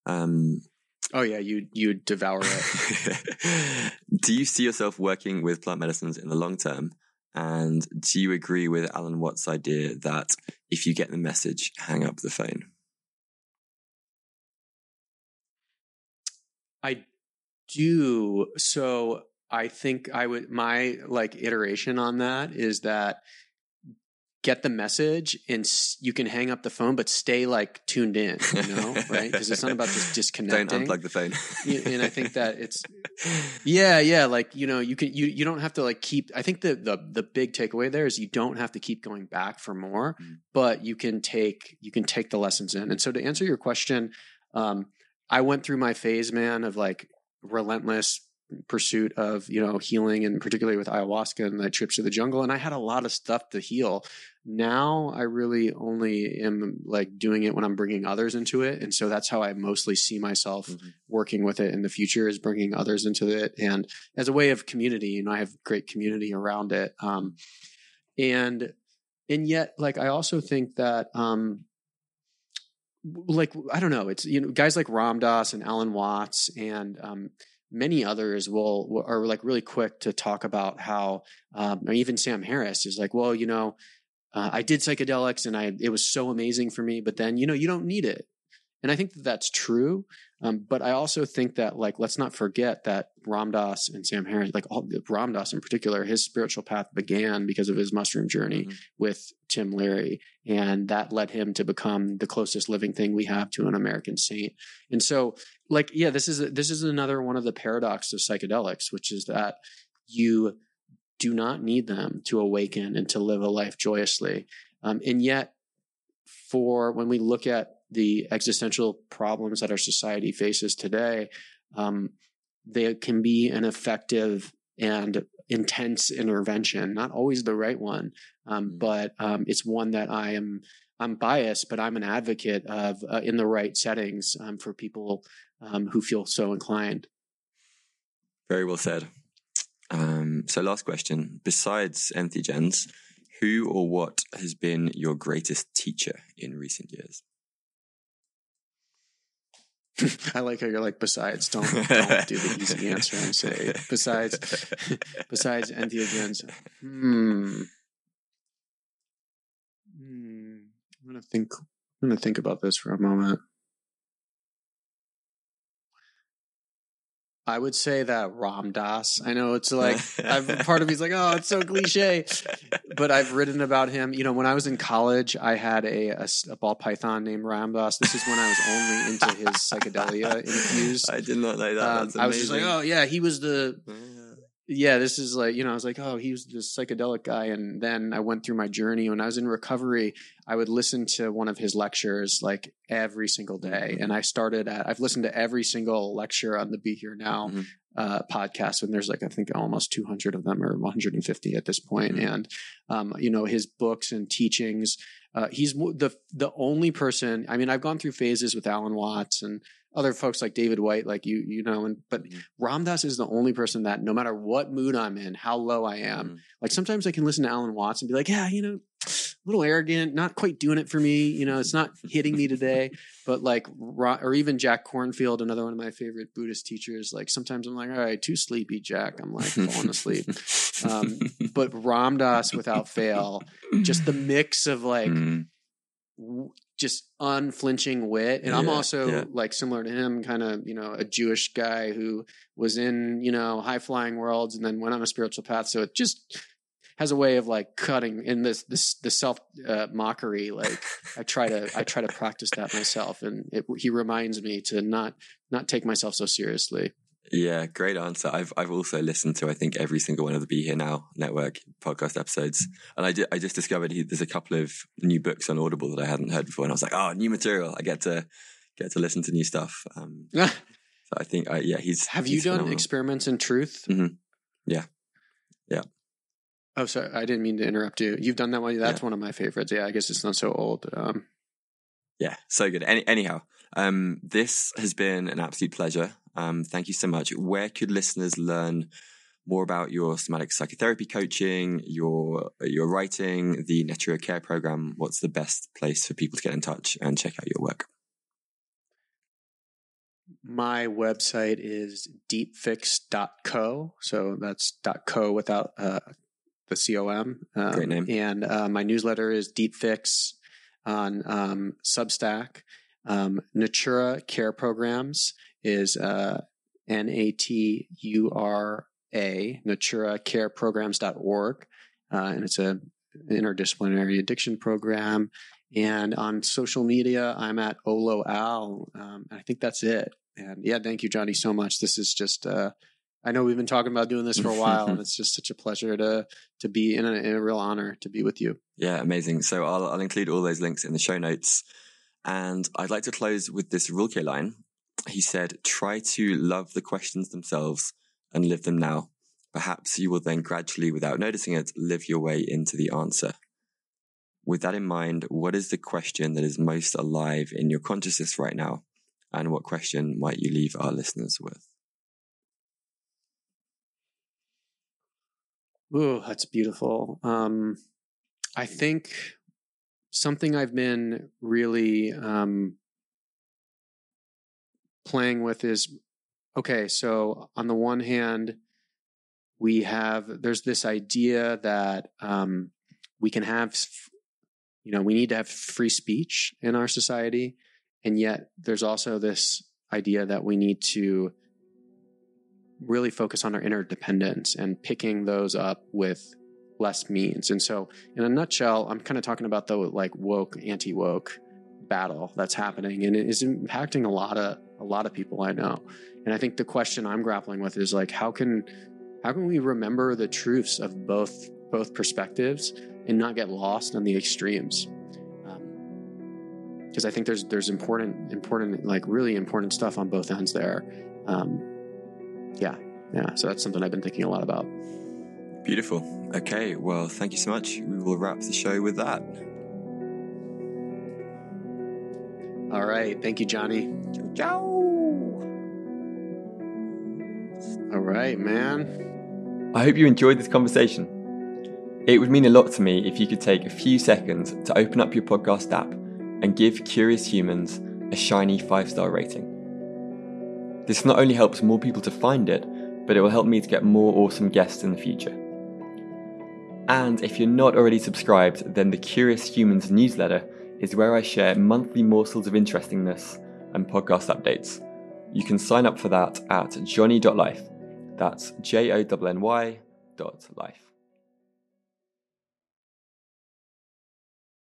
Um, Oh yeah, you you devour it. do you see yourself working with plant medicines in the long term? And do you agree with Alan Watts' idea that if you get the message, hang up the phone? I do. So I think I would my like iteration on that is that get the message and you can hang up the phone, but stay like tuned in, you know, right? Because it's not about just disconnecting. Don't unplug the phone. and I think that it's, yeah, yeah. Like, you know, you can, you, you don't have to like keep, I think the, the, the big takeaway there is you don't have to keep going back for more, mm. but you can take, you can take the lessons in. And so to answer your question, um, I went through my phase, man, of like relentless pursuit of you know healing and particularly with ayahuasca and the trips to the jungle. And i had a lot of stuff to heal. Now i really only am like doing it when i'm bringing others into it. And so that's how i mostly see myself mm-hmm. working with it in the future is bringing others into it. And as a way of community you know i have great community around it. Um and and yet like i also think that um like i don't know. It's you know guys like ram dass and alan watts and um many others will, are like really quick to talk about how um, even Sam Harris is like, well, you know, uh, I did psychedelics and I it was so amazing for me, but then you know you don't need it, and I think that that's true. Um, but I also think that like let's not forget that Ram Dass and Sam Harris, like all, Ram Dass in particular, his spiritual path began because of his mushroom journey mm-hmm. with Tim Leary, and that led him to become the closest living thing we have to an American saint. And so, like, yeah, this is this is another one of the paradoxes of psychedelics, which is that you do not need them to awaken and to live a life joyously, um, and yet, for when we look at the existential problems that our society faces today, um, they can be an effective and intense intervention. Not always the right one, um, mm-hmm. but um, it's one that I am. I'm biased, but I'm an advocate of uh, in the right settings um, for people um, who feel so inclined. Very well said. Um, so, last question. Besides entheogens, who or what has been your greatest teacher in recent years? I like how you're like, besides, don't, don't do the easy answer and say, besides, besides entheogens. Hmm. hmm. I'm gonna think. I'm gonna think about this for a moment. I would say that Ram Dass. I know it's like I've, part of me's like, oh, it's so cliche, but I've written about him. You know, when I was in college, I had a, a, a ball python named Ram Dass. This is when I was only into his psychedelia infused. I did not know that. Um, I was just like, oh yeah, he was the yeah, this is like, you know, I was like, oh, he was this psychedelic guy. And then I went through my journey. When I was in recovery, I would listen to one of his lectures like every single day. And I started at, I've listened to every single lecture on the Be Here Now mm-hmm. uh, podcast. And there's like, I think almost 200 of them or 150 at this point. Mm-hmm. And, um, you know, his books and teachings, uh, he's the, the only person, I mean, I've gone through phases with Alan Watts and, other folks like David Whyte, like you, you know, and but mm-hmm. Ram Dass is the only person that no matter what mood I'm in, how low I am, mm-hmm. like sometimes I can listen to Alan Watts and be like, yeah, you know, a little arrogant, not quite doing it for me, you know, it's not hitting me today. But like, or even Jack Kornfield, another one of my favorite Buddhist teachers, like sometimes I'm like, all right, too sleepy, Jack. I'm like falling asleep. um, but Ram Dass, without fail, just the mix of like. Mm-hmm just unflinching wit. And yeah, I'm also yeah. like similar to him, kind of, you know, a Jewish guy who was in, you know, high flying worlds and then went on a spiritual path. So it just has a way of like cutting in this, this, the self uh, mockery. Like I try to, I try to practice that myself. And it, he reminds me to not, not take myself so seriously. Yeah, great answer. I've I've also listened to I think every single one of the Be Here Now network podcast episodes, and I did, I just discovered he, there's a couple of new books on Audible that I hadn't heard before, and I was like, oh, new material. I get to get to listen to new stuff. Um, so I think yeah, he's. Have he's you done phenomenal. experiments in truth? Mm-hmm. Yeah, yeah. Oh, sorry, I didn't mean to interrupt you. You've done that one. That's yeah. one of my favorites. Yeah, I guess it's not so old. Um, yeah, so good. Any, anyhow, um, this has been an absolute pleasure. Um, thank you so much. Where could listeners learn more about your somatic psychotherapy coaching, your your writing, the Natura Care program? What's the best place for people to get in touch and check out your work? My website is deepfix.co. So that's .co without uh, the com. Um, Great name. And uh, my newsletter is Deepfix on um, Substack. Um, Natura Care Programs is uh, N A T U R A, naturacareprograms.org. Uh, and it's a interdisciplinary addiction program. And on social media, I'm at Olo Al. Um, I think that's it. And yeah, thank you, Johnny, so much. This is just, uh, I know we've been talking about doing this for a while, and it's just such a pleasure to to be in a, in a real honor to be with you. Yeah, amazing. So I'll, I'll include all those links in the show notes. And I'd like to close with this Rilke line. He said, try to love the questions themselves and live them now. Perhaps you will then gradually, without noticing it, live your way into the answer. With that in mind, what is the question that is most alive in your consciousness right now? And what question might you leave our listeners with? Ooh, that's beautiful. Um, I think something I've been really um, playing with is okay. So on the one hand, we have there's this idea that um, we can have, you know, we need to have free speech in our society, and yet there's also this idea that we need to really focus on our interdependence and picking those up with less means. And so, in a nutshell, I'm kind of talking about the like woke, anti woke battle that's happening, and it is impacting a lot of a lot of people I know. And I think the question I'm grappling with is like, how can how can we remember the truths of both both perspectives and not get lost in the extremes? Because um, I think there's there's important important like really important stuff on both ends there. Um, yeah, yeah. So that's something I've been thinking a lot about. Beautiful. Okay, well, thank you so much. We will wrap the show with that. All right. Thank you, Johnny. Ciao. All right, man. I hope you enjoyed this conversation. It would mean a lot to me if you could take a few seconds to open up your podcast app and give Curious Humans a shiny five star rating. This not only helps more people to find it, but it will help me to get more awesome guests in the future. And if you're not already subscribed, then the Curious Humans newsletter is where I share monthly morsels of interestingness and podcast updates. You can sign up for that at johnny.life. That's J O N N Y dot life.